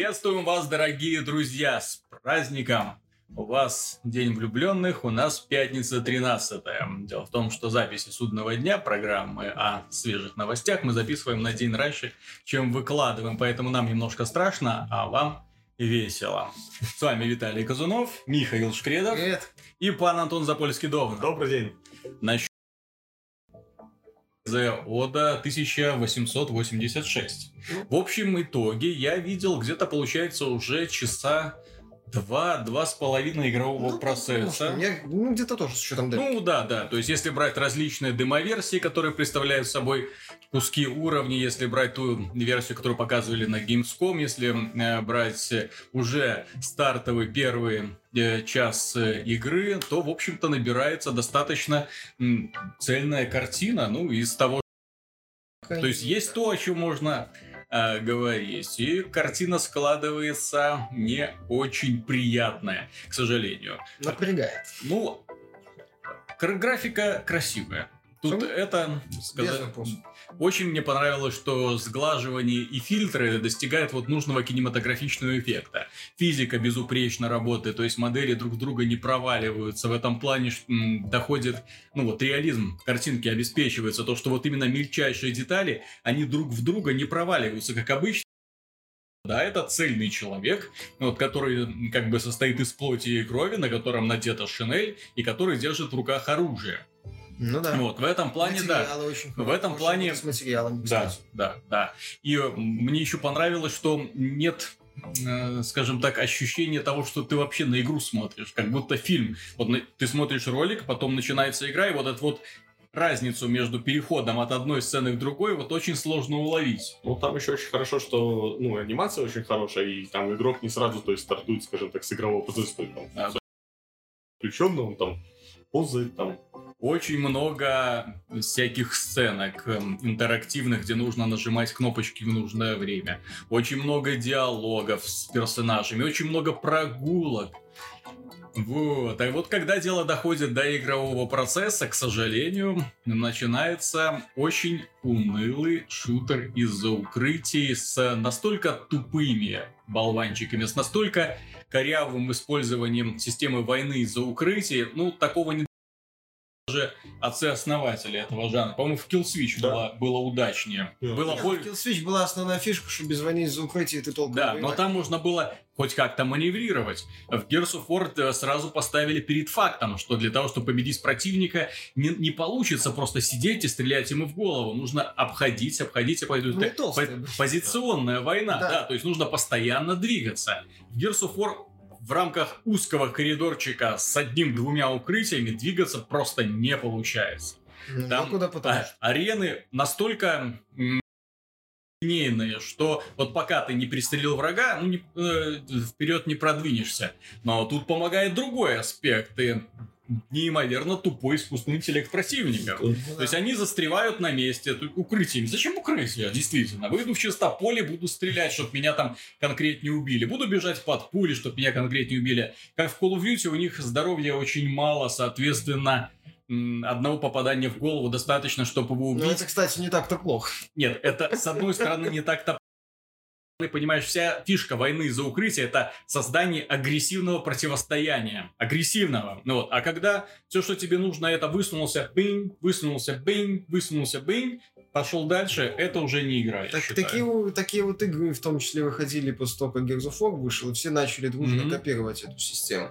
Приветствуем вас, дорогие друзья, с праздником! У вас День влюбленных, у нас пятница 13 Дело в том, что записи судного дня программы о свежих новостях мы записываем на день раньше, чем выкладываем, поэтому нам немножко страшно, а вам весело. С вами Виталий Казунов, Михаил Шкредов Привет. и пан Антон Запольский-Довн. Добрый день. Насчет The Oda 1886. В общем итоге я видел где-то, получается, уже часа два, два с половиной игрового Ну, процесса. Я, ну, где-то тоже с учетом демки. Ну да, да. То есть, если брать различные демоверсии, которые представляют собой куски уровней, если брать ту версию, которую показывали на Gamescom, если э, брать уже стартовый первый э, час э, игры, то, в общем-то, набирается достаточно м, цельная картина. Ну, из того, то есть есть то, о чем можно э, говорить. И картина складывается не очень приятная, к сожалению. Напрягает. Ну, графика красивая. Тут Сам- это Без сказать, вопросов. Очень мне понравилось, что сглаживание и фильтры достигают вот нужного кинематографичного эффекта. Физика безупречно работает, то есть модели друг друга не проваливаются. В этом плане доходит, ну вот реализм картинки обеспечивается, то что вот именно мельчайшие детали, они друг в друга не проваливаются, как обычно. Да, это цельный человек, вот, который как бы состоит из плоти и крови, на котором надета шинель, и который держит в руках оружие. Ну да. Вот, в этом плане, да. Материалы очень В этом плане- С материалами, Да, кстати. да, да. И э, мне еще понравилось, что нет э, скажем так, ощущение того, что ты вообще на игру смотришь, как будто фильм. Вот ты смотришь ролик, потом начинается игра, и вот эту вот разницу между переходом от одной сцены к другой вот очень сложно уловить. Ну, там еще очень хорошо, что, ну, анимация очень хорошая, и там игрок не сразу, то есть, стартует, скажем так, с игрового позиции. Там, Да. включенно, он там ползает, там, Очень много всяких сценок эм, интерактивных, где нужно нажимать кнопочки в нужное время. Очень много диалогов с персонажами, очень много прогулок. Вот. А вот когда дело доходит до игрового процесса, к сожалению, начинается очень унылый шутер из-за укрытий с настолько тупыми болванчиками, с настолько корявым использованием системы войны из-за укрытий. Ну, такого не даже отцы-основатели этого жанра. По-моему, в Kill Switch Да. было, было удачнее. Да. Было Нет, более... В Killswitch была основная фишка, что без войны из-за укрытия ты толком Да, но там можно было хоть как-то маневрировать. В Gears of War э, сразу поставили перед фактом, что для того, чтобы победить противника, не, не получится просто сидеть и стрелять ему в голову. Нужно обходить, обходить, обходить. Ну, Это толстая по- позиционная война, да. Да. то есть нужно постоянно двигаться. В Gears of War в рамках узкого коридорчика с одним-двумя укрытиями двигаться просто не получается. Ну, Там куда потому а, что. арены настолько линейные, что вот пока ты не пристрелил врага, ну, не, э, вперед не продвинешься. Но тут помогает другой аспект. Ты неимоверно тупой искусственный интеллект противников. Ну То есть они застревают на месте укрытиями. Зачем укрытие? Действительно. Выйду в чистополе, буду стрелять, чтобы меня там конкретнее убили. Буду бежать под пули, чтобы меня конкретнее убили. Как в Call of Duty у них здоровья очень мало, соответственно, одного попадания в голову достаточно, чтобы его убить. Ну, это, кстати, не так-то плохо. Нет, это с одной стороны не так-то ты понимаешь, вся фишка войны за укрытие это создание агрессивного противостояния. Агрессивного. Ну вот. А когда все, что тебе нужно, это высунулся, бинь, высунулся, бинь, высунулся, бинь, пошел дальше, это уже не игра, Так, такие, вот- такие вот игры в том числе выходили после того, как Gears of War вышел, и все начали дружно Мгм. копировать эту систему.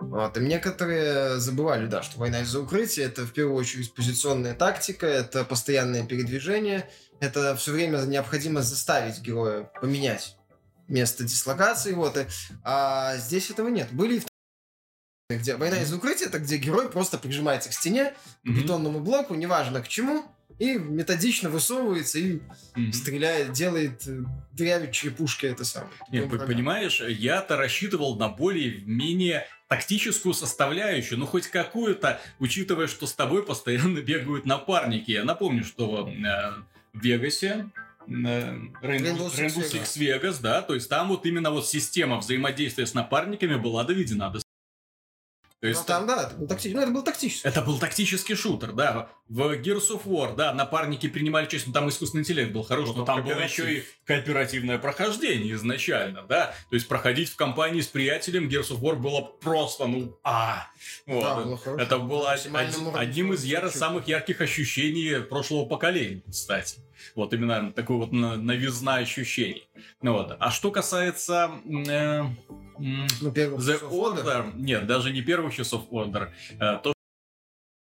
Вот. И некоторые забывали, да, что война из-за укрытия это в первую очередь позиционная тактика, это постоянное передвижение, это все время необходимо заставить героя поменять место дислокации, вот. и- а здесь этого нет. Были где война из-за укрытия, это где герой просто прижимается к стене, к бетонному блоку, неважно к чему, и методично высовывается и Мгм. стреляет, делает, э, дырявит черепушки это самое. Нет, врага. понимаешь, я-то рассчитывал на более-менее тактическую составляющую, ну хоть какую-то, учитывая, что с тобой постоянно бегают напарники. Я напомню, что э, в Вегасе Rainbow Six Vegas, да, то есть там вот именно вот система взаимодействия с напарниками была доведена до То Ну, есть там, да, это был, такти... ну, это был тактический. это был тактический шутер, да. В Gears of War, да, напарники принимали часть, ну там искусственный интеллект был хорош, Ну, но там было еще и кооперативное прохождение изначально, да. То есть проходить в компании с приятелем Gears of War было просто, ну, а. Вот. Да, было хорошо. Это было один- одним из чуть-чуть. самых ярких ощущений прошлого поколения, кстати. Вот именно такой вот на- новизна ощущений. Ну вот. А что касается э, Ну, первый The часов Order. Order, нет, даже не первых часов Order, э, то, что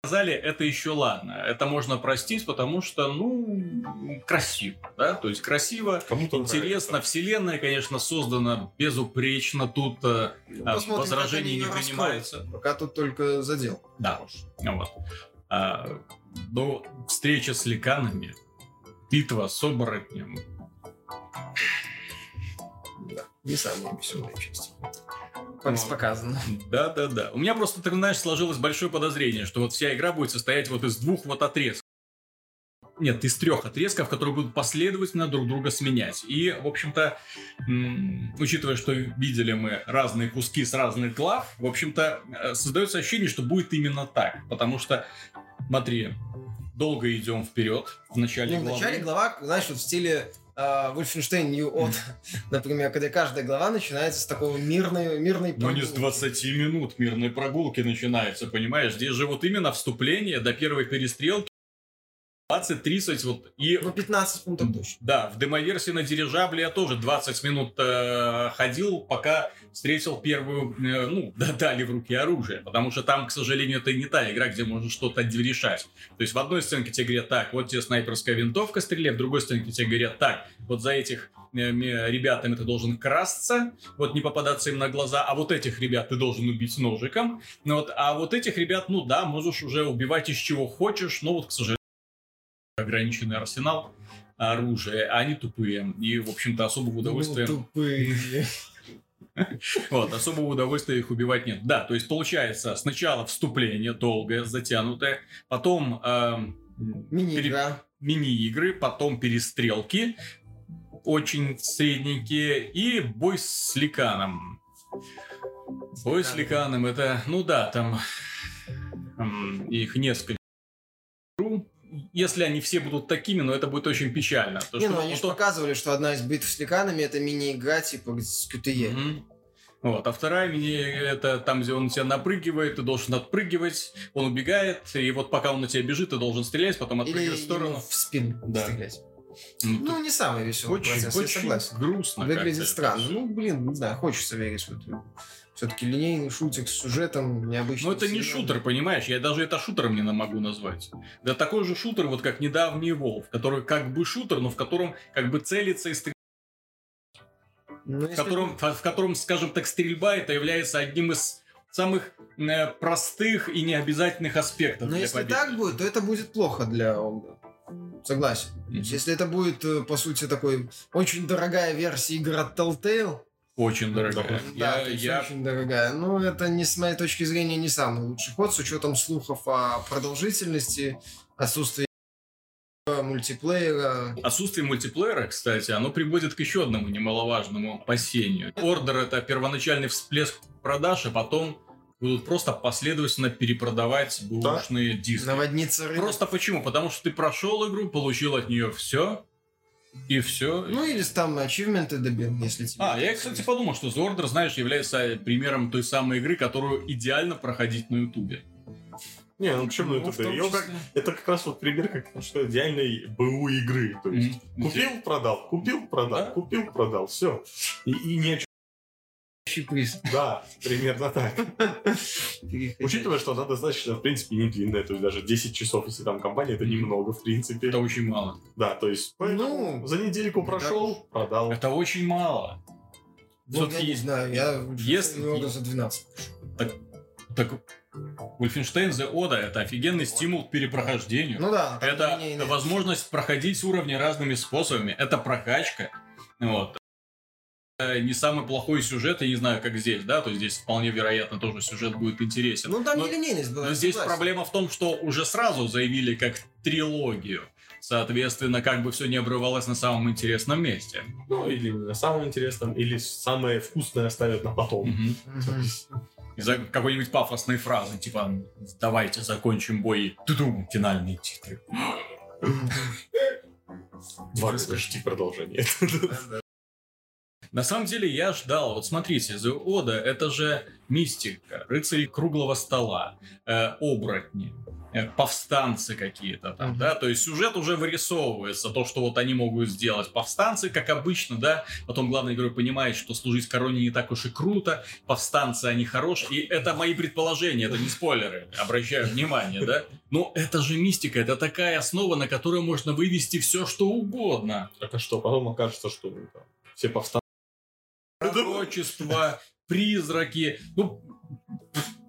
сказали, это еще ладно. Это можно простить, потому что, ну, красиво, да, то есть красиво, Кому-то интересно, нравится. вселенная, конечно, создана безупречно, тут э, Ну, а, возражений не принимается. Пока тут только задел. Да, вот. А, но встреча с ликанами, битва с оборотнем, Да, не самые веселые части. Ну, Показано. Да-да-да. У меня просто, ты знаешь, сложилось большое подозрение, что вот вся игра будет состоять вот из двух вот отрезков. Нет, из трех отрезков, которые будут последовательно друг друга сменять. И, в общем-то, м, учитывая, что видели мы разные куски с разных глав, в общем-то, э, создается ощущение, что будет именно так. Потому что, смотри, долго идем вперед в начале Ну, в начале глава, знаешь, вот в стиле Wolfenstein New Odd, например, когда каждая глава начинается с такого мирной, мирной Ну, не с прогулки. 20 минут мирной прогулки начинается, понимаешь? Здесь же вот именно вступление до первой перестрелки 20-30 вот и... Ну, 15 пунктов точно. Да, в демоверсии на дирижабле я тоже 20 минут э, ходил, пока встретил первую, э, ну, да, дали в руки оружие. Потому что там, к сожалению, это не та игра, где можно что-то решать. То есть в одной сценке тебе говорят, так, вот тебе снайперская винтовка, стреляй, в другой сценке тебе говорят, так, вот за этих э, ребятами ты должен красться, вот не попадаться им на глаза, а вот этих ребят ты должен убить ножиком. Ну, вот, а вот этих ребят, ну да, можешь уже убивать из чего хочешь, но вот, к сожалению, ограниченный арсенал оружия, а они тупые. И, в общем-то, особого удовольствия... Ну, тупые. Вот, особого удовольствия их убивать нет. Да, то есть получается сначала вступление долгое, затянутое, потом эм, пере- Мини-игра. мини-игры, потом перестрелки, очень средненькие, и бой с ликаном. Бой с ликаном это, ну да, там м, их несколько. Если они все будут такими, но это будет очень печально. То, Не, что- ну они же что- показывали, что одна из битв с ликанами это мини-игра типа с QTE. Мгм. Вот, а вторая мини это там, где он тебя напрыгивает, ты должен отпрыгивать, он убегает, и вот пока он на тебя бежит, ты должен стрелять, потом Или отпрыгивать в сторону. в спину Да. стрелять. Ну, Ну, не самый веселый очень, процесс, я очень согласен. грустно. Выглядит странно. это. Ну, блин, не знаю, хочется верить в это. Все-таки линейный шутик с сюжетом необычным. Ну, это не шутер, понимаешь? Я даже это шутером не могу назвать. Да такой же шутер, вот как недавний Волк, который как бы шутер, но в котором как бы целится и стреляет. Ну, в котором, в, в котором, скажем так, стрельба это является одним из самых э, простых и необязательных аспектов Но для если победы. так будет, то это будет плохо для Олда. Согласен. Есть, Если это будет, э, по сути, такой очень дорогая версия игры от Telltale, Очень дорогая. да, Я, я очень дорогая, ну, это, не с моей точки зрения, не самый лучший ход, с учетом слухов о продолжительности, отсутствии мультиплеера. Отсутствие мультиплеера, кстати, оно приводит к еще одному немаловажному опасению. Ордер это первоначальный всплеск продаж, а потом будут просто последовательно перепродавать бэушные диски. Наводниться рынок. Просто почему? Потому что ты прошел игру, получил от нее все, и все. Ну, или там ачивменты добил, если тебе... А, я, кстати, подумал, что The Order, знаешь, является примером той самой игры, которую идеально проходить на Ютубе. Не, ну почему Ну, это? Её как- числе. Это как раз вот пример как ну, что идеальной БУ игры. То есть Мгм. купил, продал, купил, продал, Да. купил, продал, все. И, и чем. Приз. Да, примерно так. Учитывая, что она достаточно, в принципе, не длинная, то есть даже 10 часов, если там компания, это немного, в принципе. Это очень мало. Да, то есть Ну, за недельку прошел, продал. Это очень мало. Ну, я не знаю, я если- за 12. Так, Wolfenstein The Oda это офигенный стимул к перепрохождению. Ну да. это возможность проходить уровни разными способами. Это прокачка. Вот. Э, Не самый плохой сюжет, я не знаю, как здесь, да, то есть здесь вполне вероятно тоже сюжет будет интересен. Ну там Но- не линейность была. Но здесь согласен. проблема в том, что уже сразу заявили как трилогию. Соответственно, как бы все не обрывалось на самом интересном месте. Ну, или на самом интересном, или самое вкусное оставят на потом. Из-за какой-нибудь пафосной фразы, типа «давайте закончим бой». Тудум, финальные титры. Макс, жди продолжение. На самом деле я ждал, вот смотрите, The Oda это же мистика, рыцари круглого стола, э, оборотни, э, повстанцы какие-то там, Мгм. да, то есть сюжет уже вырисовывается, то, что вот они могут сделать. Повстанцы, как обычно, да, потом главный герой понимает, что служить короне не так уж и круто, повстанцы, они хорошие, и это мои предположения, это не спойлеры, обращаю внимание, да. Но это же мистика, это такая основа, на которой можно вывести все, что угодно. Это что, потом окажется, что все повстанцы. Пророчества, призраки. Ну,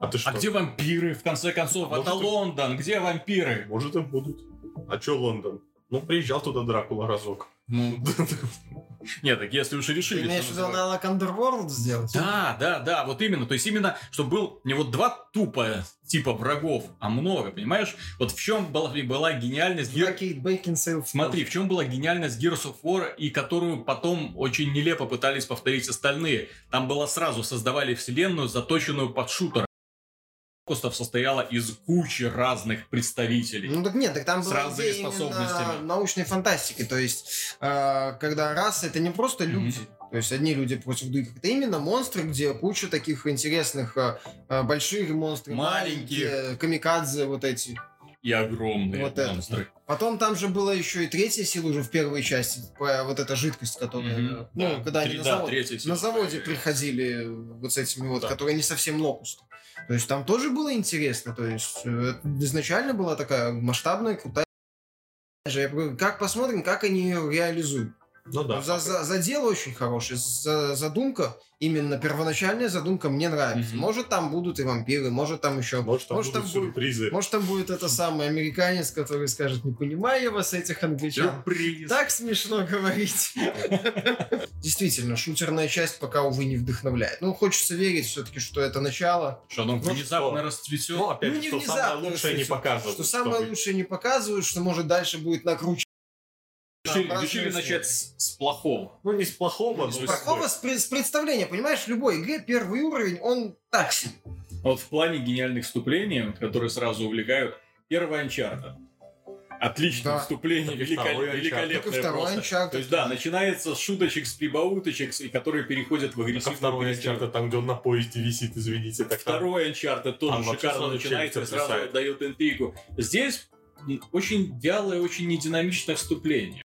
А ты что? а где вампиры, в конце концов? Может, Это и- Лондон, где вампиры? Может, и будут. А чё Лондон? Ну, приезжал туда Дракула разок. Ну, нет, так если уж и Ты решили... имеешь в виду аналог Underworld сделать? Да, да, да, вот именно. То есть именно, чтобы был не вот два тупо типа врагов, а много, понимаешь? Вот в чем была, была гениальность... Бейкинсейл. Смотри, в чем была гениальность Gears of War, и которую потом очень нелепо пытались повторить остальные. Там было сразу, создавали вселенную, заточенную под шутер. Фокусов состояла из кучи разных представителей. Ну так нет, так там С была разными способностями. научной фантастики. То есть, э, когда раса это не просто люди, то есть одни люди против других, это именно монстры, где куча таких интересных э, э, больших монстры, Маленькие. маленькие, камикадзе вот эти. И огромные Вот это. монстры. Потом там же была еще и третья сила уже в первой части, вот эта жидкость, которая, Мгм. ну, Да, когда они три- на, да, завод- на заводе приходили вот с этими вот, Да. которые не совсем локусты. То есть там тоже было интересно, то есть э, изначально была такая масштабная, крутая как посмотрим, как они ее реализуют. Ну да. За, за, задел очень хороший, за, задумка, именно первоначальная задумка мне нравится. Мгм. Может там будут и вампиры, может там еще, Может, там может, будут там будет- сюрпризы. может там будет это самый американец, который скажет, не понимаю я вас этих англичан. Сюрприз. Так смешно говорить. Действительно, шутерная часть пока, увы, не вдохновляет. Ну, хочется верить все-таки, что это начало. Что оно Ну внезапно расцветет. Ну, опять что самое лучшее не показывают. Что самое лучшее не показывают, что может дальше будет накручено. Решили, решили начать с, с плохого. Ну, не с плохого, но С с- Плохого с, с представления, понимаешь, в любой игре первый уровень, он так себе. Вот в плане гениальных вступлений, которые сразу увлекают, первый Uncharted. Отличное Да. вступление, великолепное второй просто. Uncharted. То есть, да, начинается с шуточек, с прибауточек, и которые переходят в Как агрессивную второй. Uncharted, там, где он на поезде висит, извините. Так там- Второй Uncharted тоже Там шикарно начинается сразу дает интригу. Здесь очень вялое, очень нединамичное вступление.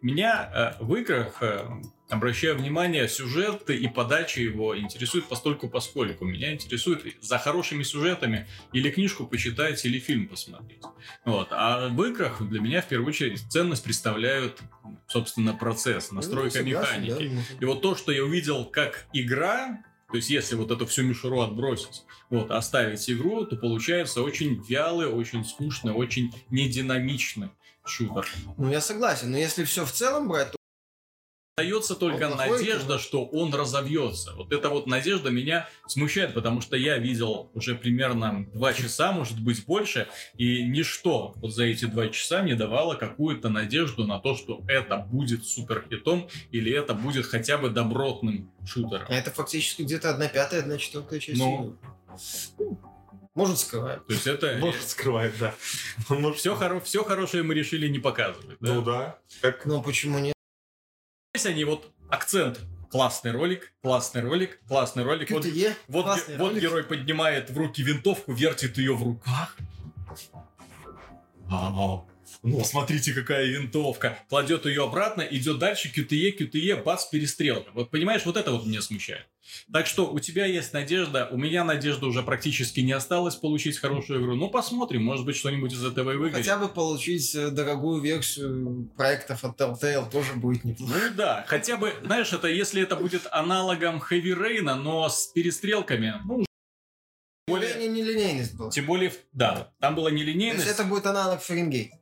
Меня э, в играх, э, обращаю внимание, сюжет и подача его интересует постольку поскольку. Меня интересует за хорошими сюжетами или книжку почитать, или фильм посмотреть. Вот. А в играх для меня в первую очередь ценность представляют, собственно, процесс, настройка Ну, согласен, механики. да. И вот то, что я увидел как игра, то есть если вот эту всю мишуру отбросить, вот, оставить игру, то получается очень вялый, очень скучный, очень нединамичный шутер. Ну, я согласен, но если все в целом брать, Остается только Он надежда, то- что он разовьется. Вот эта вот надежда меня смущает, потому что я видел уже примерно два часа, может быть больше, и ничто вот за эти два часа не давало какую-то надежду на то, что это будет суперхитом или это будет хотя бы добротным шутером. а это фактически где-то одна пятая, одна четвертая часть. Ну. Может, скрывает. То есть это... Может, скрывает, да. Может- Все, хоро... все хорошее мы решили не показывать. да? Ну да. Как Но почему нет? Здесь они вот акцент. Классный ролик, классный ролик, классный ролик. Вот, вот, классный вот ролик. герой поднимает в руки винтовку, вертит ее в руках. Вау. Ну, посмотрите, какая винтовка. Кладет ее обратно, идет дальше, QTE, QTE, бац, перестрелка. Вот понимаешь, вот это вот меня смущает. Так что у тебя есть надежда, у меня надежда уже практически не осталось получить хорошую игру. Ну, посмотрим, может быть, что-нибудь из этого и выгорит. Хотя бы получить э, дорогую версию проектов от Telltale тоже будет неплохо. Ну да, хотя бы, знаешь, это если это будет аналогом Heavy Rain, но с перестрелками, ну, более, Более нелинейность была. тем более, да, там была То нелинейность, есть это будет аналог Фаренгейт.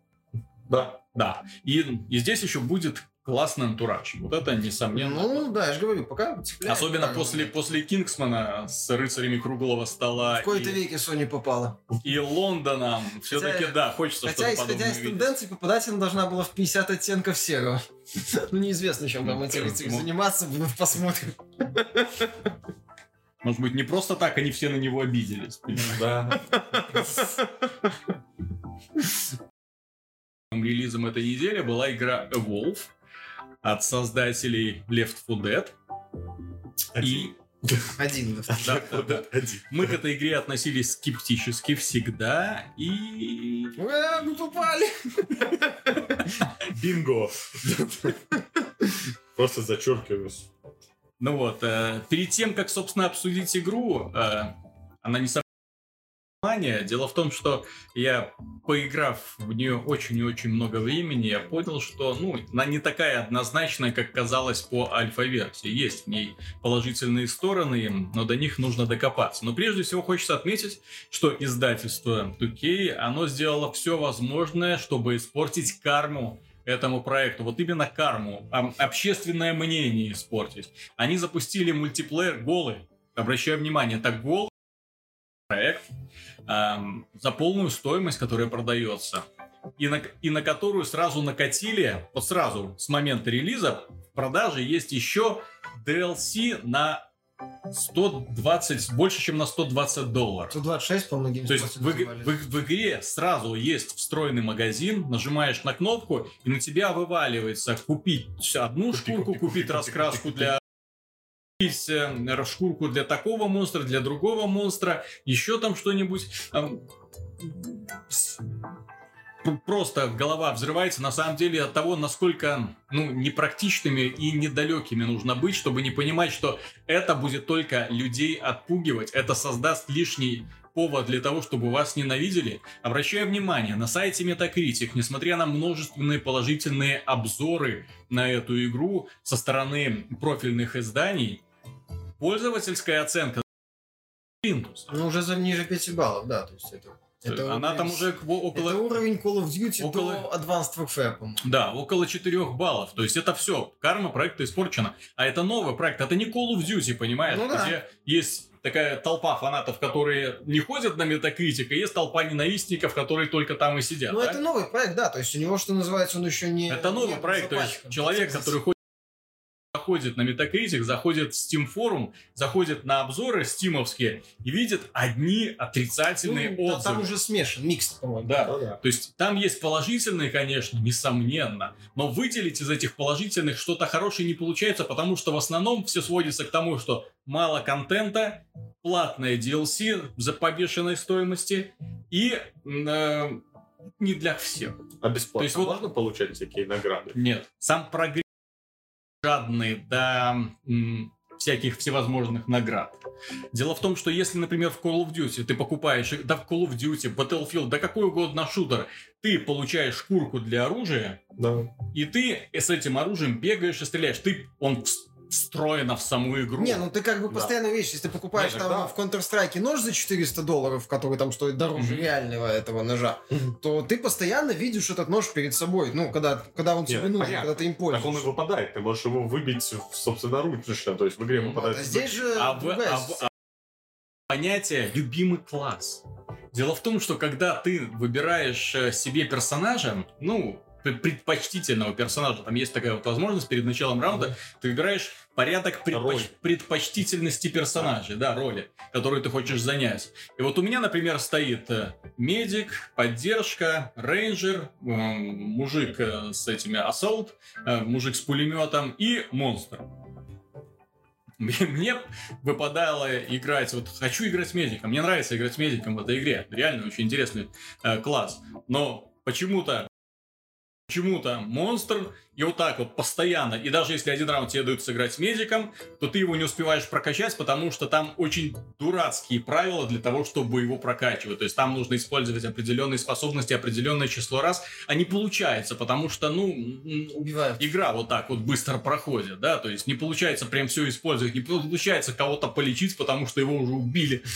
Да. да, и, и здесь еще будет классный антураж, вот это несомненно. Ну, да, я же говорю, пока. Особенно Так, после, после Кингсмана с рыцарями круглого стола В кои-то и, веке Sony попала. и Лондоном. Все-таки, да, хочется Хотя, что-то подобное из тенденций, попадать она должна была в 50 оттенков серого. Ну, неизвестно, чем там эти рыцари Ну. заниматься, посмотрим. Может быть, не просто так они все на него обиделись. Да. Релизом этой недели была игра Evolve от создателей Left 4 Dead. И Один. да. да, да. Один. мы к этой игре относились скептически всегда, и Ура, мы попали! Бинго. Просто зачеркиваю. Ну вот, э, перед тем, как, собственно, обсудить игру, э, она не совсем внимание. Дело в том, что я, поиграв в нее очень и очень много времени, я понял, что, ну, она не такая однозначная, как казалось по альфа-версии. Есть в ней положительные стороны, но до них нужно докопаться. Но прежде всего хочется отметить, что издательство 2K, оно сделало все возможное, чтобы испортить карму этому проекту. Вот именно карму, ам- общественное мнение испортить. Они запустили мультиплеер голый. Обращаю внимание, это голый проект ам, за полную стоимость, которая продается. И на, и на которую сразу накатили, вот сразу с момента релиза, в продаже есть еще DLC на 120, больше, чем на 120 долларов. 126, по-моему, То есть в, иг- в в игре сразу есть встроенный магазин, нажимаешь на кнопку, и на тебя вываливается купить одну Купи, шкурку, купи, купить купи, раскраску купи, для шкурку для такого монстра, для другого монстра, еще там что-нибудь. Просто голова взрывается на самом деле от того, насколько ну, непрактичными и недалекими нужно быть, чтобы не понимать, что это будет только людей отпугивать, это создаст лишний повод для того, чтобы вас ненавидели. Обращаю внимание, на сайте Metacritic, несмотря на множественные положительные обзоры на эту игру со стороны профильных изданий, пользовательская оценка Плинтус. Ну, уже за ниже 5 баллов, да, то есть это... это Она прям там уже около... Это уровень Call of Duty около- до Advanced Warfare, по-моему. Да, около 4 баллов. То есть это все. Карма проекта испорчена. А это новый проект. Это не Call of Duty, понимаешь? Ну да. Где есть такая толпа фанатов, которые не ходят на метакритик, и есть толпа ненавистников, которые только там и сидят. Ну, да? это новый проект, да, то есть у него, что называется, он еще не... Это новый не проект, то есть человек, который ходит заходит на Metacritic, заходит в Steam форум, заходит на обзоры стимовские и видит одни отрицательные Ну, да, отзывы. Там уже смешан, микс, по-моему. Да. Ну да. То есть там есть положительные, конечно, несомненно, но выделить из этих положительных что-то хорошее не получается, потому что в основном все сводится к тому, что мало контента, платное DLC за побешенной стоимости и э, не для всех. А бесплатно То есть вот- можно получать всякие награды? Нет, сам прогресс жадный до всяких всевозможных наград. Дело в том, что если, например, в Call of Duty ты покупаешь, да в Call of Duty, Battlefield, да какой угодно шутер, ты получаешь шкурку для оружия, Да. и ты с этим оружием бегаешь и стреляешь. Ты, он вс- встроено в саму игру. Не, ну ты как бы Да. постоянно видишь, если ты покупаешь Нет, там да. в Counter-Strike нож за 400 долларов, который там стоит дороже Мгм. реального этого ножа, то ты постоянно видишь этот нож перед собой, ну, когда, когда он тебе Нет, нужен, понятно. когда ты им Так он и пользуешься. выпадает. Ты можешь его выбить, в- собственно, ручно. То есть в игре Вот, выпадает... а здесь же а в- а в- система. понятие любимый класс. Дело в том, что когда ты выбираешь э, себе персонажа, ну, предпочтительного персонажа, там есть такая вот возможность перед началом раунда, ты выбираешь порядок предпоч- предпочтительности персонажа, да, роли, которую ты хочешь занять. И вот у меня, например, стоит э, медик, поддержка, рейнджер, м, мужик э, с этими ассолт, э, мужик с пулеметом и монстр. Мне, выпадало играть, вот хочу играть с медиком, мне нравится играть с медиком в этой игре, реально очень интересный э, класс, но почему-то почему-то монстр и вот так вот постоянно, и даже если один раунд тебе дают сыграть с медиком, то ты его не успеваешь прокачать, потому что там очень дурацкие правила для того, чтобы его прокачивать. То есть там нужно использовать определенные способности, определенное число раз, а не получается, потому что, ну, Убивают. игра вот так вот быстро проходит, да, то есть не получается прям все использовать, не получается кого-то полечить, потому что его уже убили.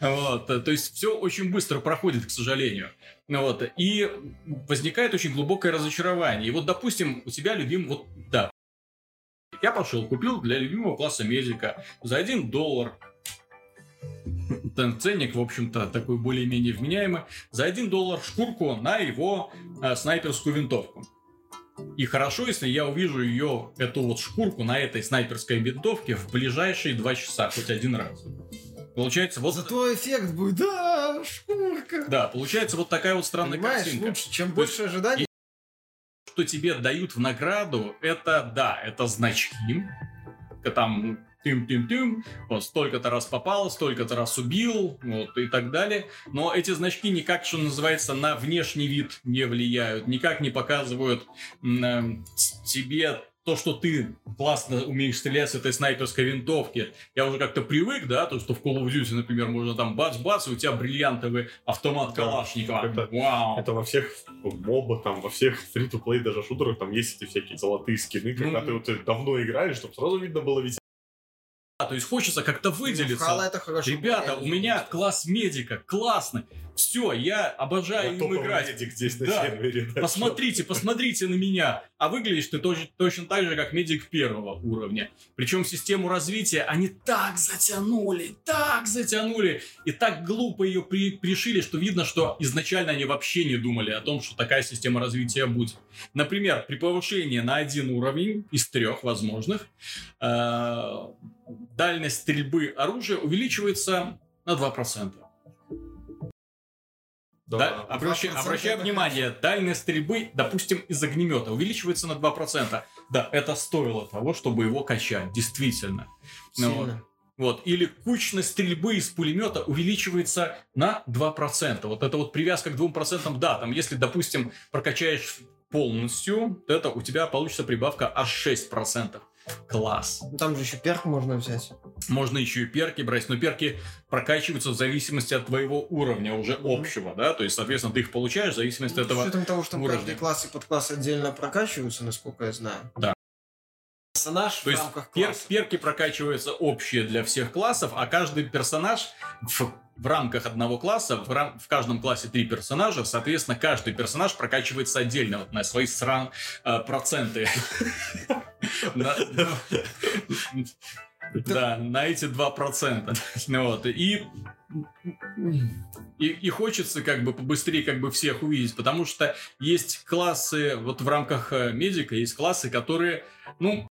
Вот, то есть все очень быстро проходит, к сожалению. Вот, и возникает очень глубокое разочарование. И вот, допустим, у тебя любим, вот, да, я пошел, купил для любимого класса медика за 1 доллар. Там ценник, в общем-то, такой более-менее вменяемый. За 1 доллар шкурку на его э, снайперскую винтовку. И хорошо, если я увижу ее, эту вот шкурку на этой снайперской винтовке в ближайшие два часа, хоть один раз. Получается вот... Зато эффект будет, да, шкурка. Да, получается вот такая вот странная Понимаешь, картинка. лучше, чем больше ожиданий. Что тебе дают в награду, это, да, это значки. Там тым-тым-тым, вот столько-то раз попал, столько-то раз убил, вот, и так далее. Но эти значки никак, что называется, на внешний вид не влияют, никак не показывают э, тебе то, что ты классно умеешь стрелять с этой снайперской винтовки. Я уже как-то привык, да, то, что в Call of Duty, например, можно там бац-бац, и у тебя бриллиантовый автомат Да, Калашникова. это- Вау! Это во всех мобах, там, во всех фри-то-плей даже шутерах, там есть эти всякие золотые скины, когда Ну, ты вот давно играешь, чтобы сразу видно было ведь Да, то есть хочется как-то Ну, выделиться. Хала это хорошо. Ребята, у меня класс медика, классный. Все, я обожаю им топовый играть. здесь на Да. сервере. да. Посмотрите, посмотрите на меня. А выглядишь ты точно, точно так же, как медик первого уровня. Причем систему развития они так затянули, так затянули. И так глупо ее при- пришили, что видно, что изначально они вообще не думали о том, что такая система развития будет. Например, при повышении на один уровень из трех возможных, э, дальность стрельбы оружия увеличивается на 2%. Да. Да, обращай, 2% обращай это внимание, дальность стрельбы, допустим, из огнемета увеличивается на 2%. Да, это стоило того, чтобы его качать, действительно. Ну вот. Сильно. Вот. Или кучность стрельбы из пулемета увеличивается на 2%. Вот это вот привязка к 2%, да, там если, допустим, прокачаешь полностью, то это у тебя получится прибавка аж 6%. Класс. Ну, Там же еще перк можно взять. Можно еще и перки брать, но перки прокачиваются в зависимости от твоего уровня уже Мгм. общего, да, то есть, соответственно, ты их получаешь в зависимости от Ну, С этого. учетом того, что там уровня. каждый класс и подкласс отдельно прокачиваются, насколько я знаю. Да. Персонаж То в есть рамках пер- класса. перки прокачиваются общие для всех классов, а каждый персонаж в, в рамках одного класса, в, рам- в каждом классе три персонажа, соответственно, каждый персонаж прокачивается отдельно вот на свои сран, э, проценты. Да, на эти 2%. Ну Вот, и и, и хочется как бы побыстрее как бы всех увидеть, потому что есть классы, вот в рамках э, медика есть классы, которые, ну,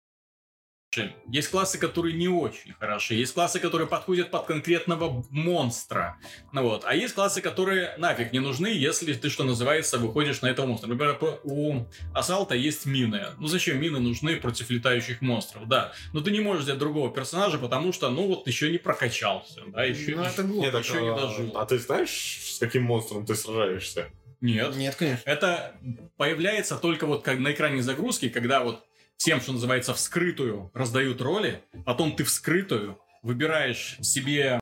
есть классы, которые не очень хороши, есть классы, которые подходят под конкретного монстра, ну вот, а есть классы, которые нафиг не нужны, если ты, что называется, выходишь на этого монстра. Например, у Ассалта есть мины. Ну зачем мины нужны против летающих монстров? Да, но ты не можешь взять другого персонажа, потому что, ну вот, еще не прокачался, да, еще, Ну, это глупо. Не, так, еще не а- дожил. А ты знаешь, с каким монстром ты сражаешься? Нет. Нет, конечно. Это появляется только вот как на экране загрузки, когда вот всем, что называется, вскрытую раздают роли, потом ты вскрытую выбираешь себе.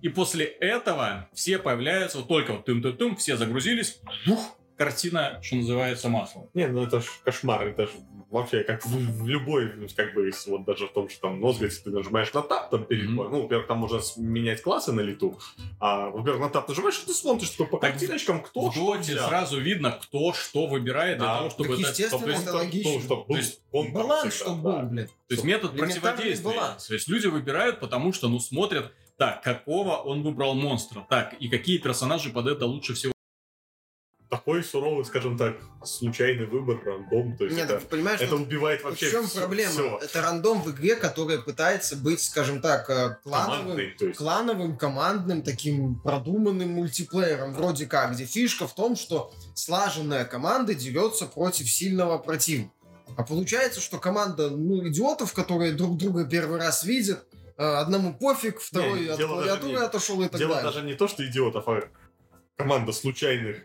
И после этого все появляются, вот только вот тым-тым-тым, все загрузились, бух, картина, что называется, маслом. Не, ну это ж кошмар, это ж вообще как в, в любой, как бы, если вот даже в том, что там Нозгать, ты нажимаешь на тап там перед боем, ну, во-первых, там можно менять классы на лету, а, во-первых, на тап нажимаешь, и ты смотришь такой по Так картиночкам, кто в что Доте взял. сразу видно, кто что выбирает для Да, того, чтобы так это... естественно, чтобы- это логично. Ну, чтоб был То есть он Баланс, всегда, чтобы да. был, блядь. То есть метод противодействия. баланс. То есть люди выбирают, потому что, ну, смотрят, так, какого он выбрал монстра, так, и какие персонажи под это лучше всего. Такой суровый, скажем так, случайный выбор, рандом, то есть Нет, это, ты понимаешь, это убивает в вообще чем всё- проблема? всё. Это рандом в игре, которая пытается быть, скажем так, э, клановым, клановым, командным, таким продуманным мультиплеером, вроде как, где фишка в том, что слаженная команда дерется против сильного противника. А получается, что команда, ну, идиотов, которые друг друга первый раз видят, э, одному пофиг, второй Не, от дело клавиатуры не- отошел и так Дело далее. даже не то, что идиотов, а команда случайных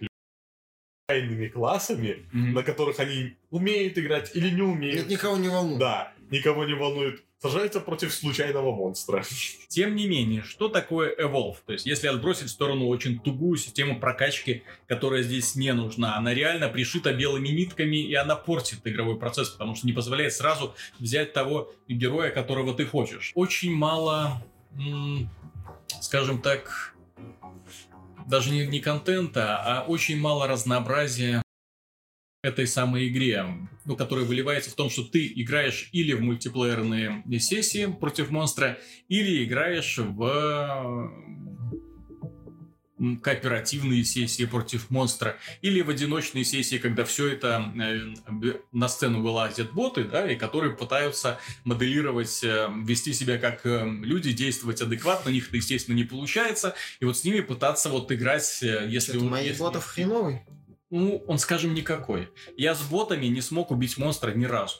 случайными классами, на которых они умеют играть или не умеют. Это никого не волнует. Да, никого не волнует. Сражаются против случайного монстра. Тем не менее, что такое Evolve? То есть, если отбросить в сторону очень тугую систему прокачки, которая здесь не нужна, она реально пришита белыми нитками, и она портит игровой процесс, потому что не позволяет сразу взять того героя, которого ты хочешь. Очень мало, м, скажем так, даже не, не контента, а очень мало разнообразия этой самой игре, ну, которая выливается в том, что ты играешь или в мультиплеерные сессии против монстра, или играешь в кооперативные сессии против монстра, или в одиночные сессии, когда все это э, на сцену вылазят боты, да, и которые пытаются моделировать, э, вести себя как э, люди, действовать адекватно, у них это, естественно, не получается, и вот с ними пытаться вот играть, если... У- моих если- ботов хреновый. Ну, он, скажем, никакой. Я с ботами не смог убить монстра ни разу.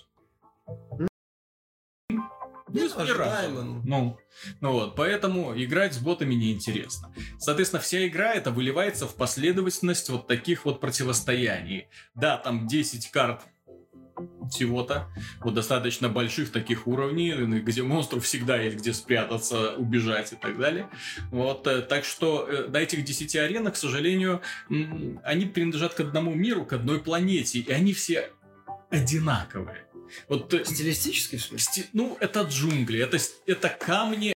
Ни ожидаемо, ну. Ну, ну вот, поэтому играть с ботами неинтересно. Соответственно, вся игра это выливается в последовательность вот таких вот противостояний. Да, там 10 карт всего-то, вот достаточно больших таких уровней, где монстру всегда есть где спрятаться, убежать и так далее. Вот, э, так что э, на этих 10 аренах, к сожалению, они принадлежат к одному миру, к одной планете, и они все одинаковые. Вот Стилистически, в смысле? Сти- Ну, это джунгли, это, это камни,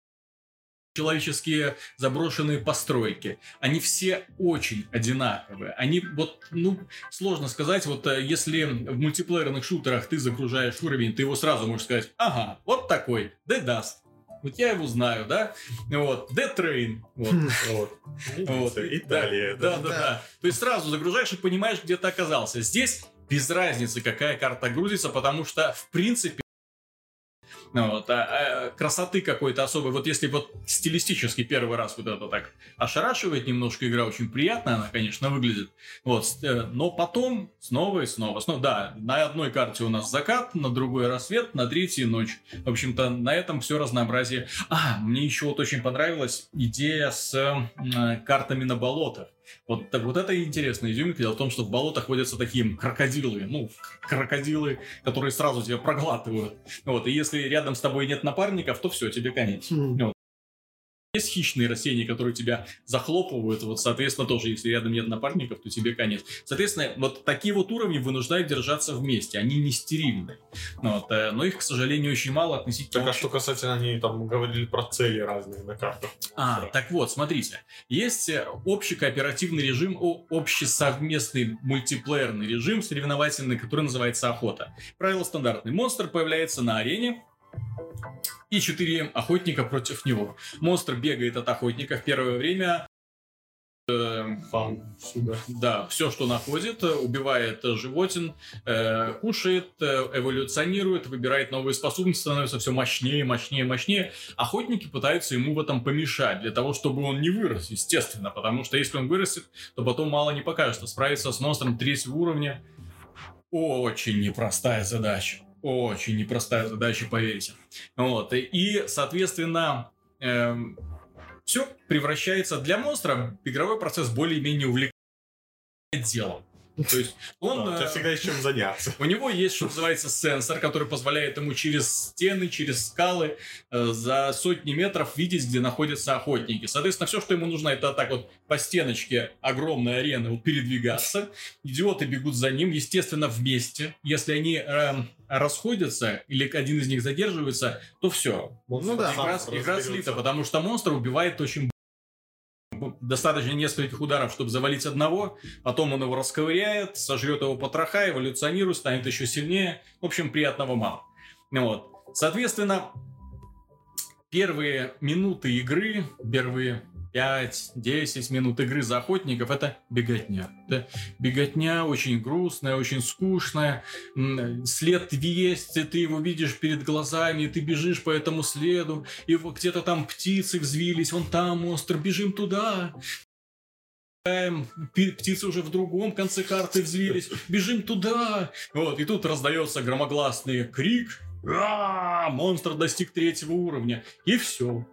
человеческие заброшенные постройки. Они все очень одинаковые. Они вот, ну, сложно сказать, вот э, если в мультиплеерных шутерах ты загружаешь уровень, ты его сразу можешь сказать, ага, вот такой, Dead Dust. Вот я его знаю, да? Вот, Dead Train. Вот. Вот. Вот. Италия. Да, да, Да. да. То есть сразу загружаешь и понимаешь, где ты оказался. Здесь без разницы, какая карта грузится, потому что, в принципе, ну вот, а- а красоты какой-то особой. Вот если вот стилистически первый раз вот это так ошарашивает немножко игра, очень приятно она, конечно, выглядит. Вот, э, но потом снова и снова. снова. Да, на одной карте у нас закат, на другой рассвет, на третьей ночь. В общем-то, на этом все разнообразие. А, мне еще вот очень понравилась идея с э, картами на болотах. Вот, так- вот это интересная изюминка. Дело в том, что в болотах водятся такие крокодилы, ну, крокодилы, которые сразу тебя проглатывают. Вот, и если рядом с тобой нет напарников, то все, тебе конец. Хм. Есть хищные растения, которые тебя захлопывают, вот, соответственно, тоже, если рядом нет напарников, то тебе конец. Соответственно, вот такие вот уровни вынуждают держаться вместе, они не стерильны. Ну Вот, э, но их, к сожалению, очень мало относительно... Так а что касательно, они там говорили про цели разные на картах. А, так вот, смотрите. Есть э, общий кооперативный режим, общий совместный мультиплеерный режим соревновательный, который называется охота. Правило стандартное. Монстр появляется на арене, и четыре охотника против него. Монстр бегает от охотника в первое время, Фан сюда. да, все, что находит, убивает животин, э, кушает, э, эволюционирует, выбирает новые способности, становится все мощнее, мощнее, мощнее. Охотники пытаются ему в этом помешать, для того, чтобы он не вырос, естественно, потому что если он вырастет, то потом мало не покажется. Справиться с монстром третьего уровня очень непростая задача. Очень непростая задача, поверьте. Вот. И, соответственно, все превращается для монстра игровой процесс более-менее увлекательным делом. То есть он, Да, у тебя э, всегда есть чем заняться. у него есть, что называется, сенсор, который позволяет ему через стены, через скалы э, за сотни метров видеть, где находятся охотники. Соответственно, все, что ему нужно, это так вот по стеночке огромной арены вот передвигаться. Идиоты бегут за ним, естественно, вместе. Если они эм, расходятся или один из них задерживается, то все. Ну да. Игра, игра слита, потому что монстр убивает очень. Достаточно нескольких ударов, чтобы завалить одного, потом он его расковыряет, сожрет его потроха, эволюционирует, станет еще сильнее. В общем, приятного мало. Ну Вот. Соответственно, первые минуты игры, первые 5-10 минут игры за охотников это беготня. Это беготня очень грустная, очень скучная. След есть, ты его видишь перед глазами, ты бежишь по этому следу, и где-то там птицы взвились, вон там монстр, бежим туда. Птицы уже в другом конце карты взвились, бежим туда. Вот, и тут раздается громогласный крик. «А, Монстр достиг третьего уровня. И все.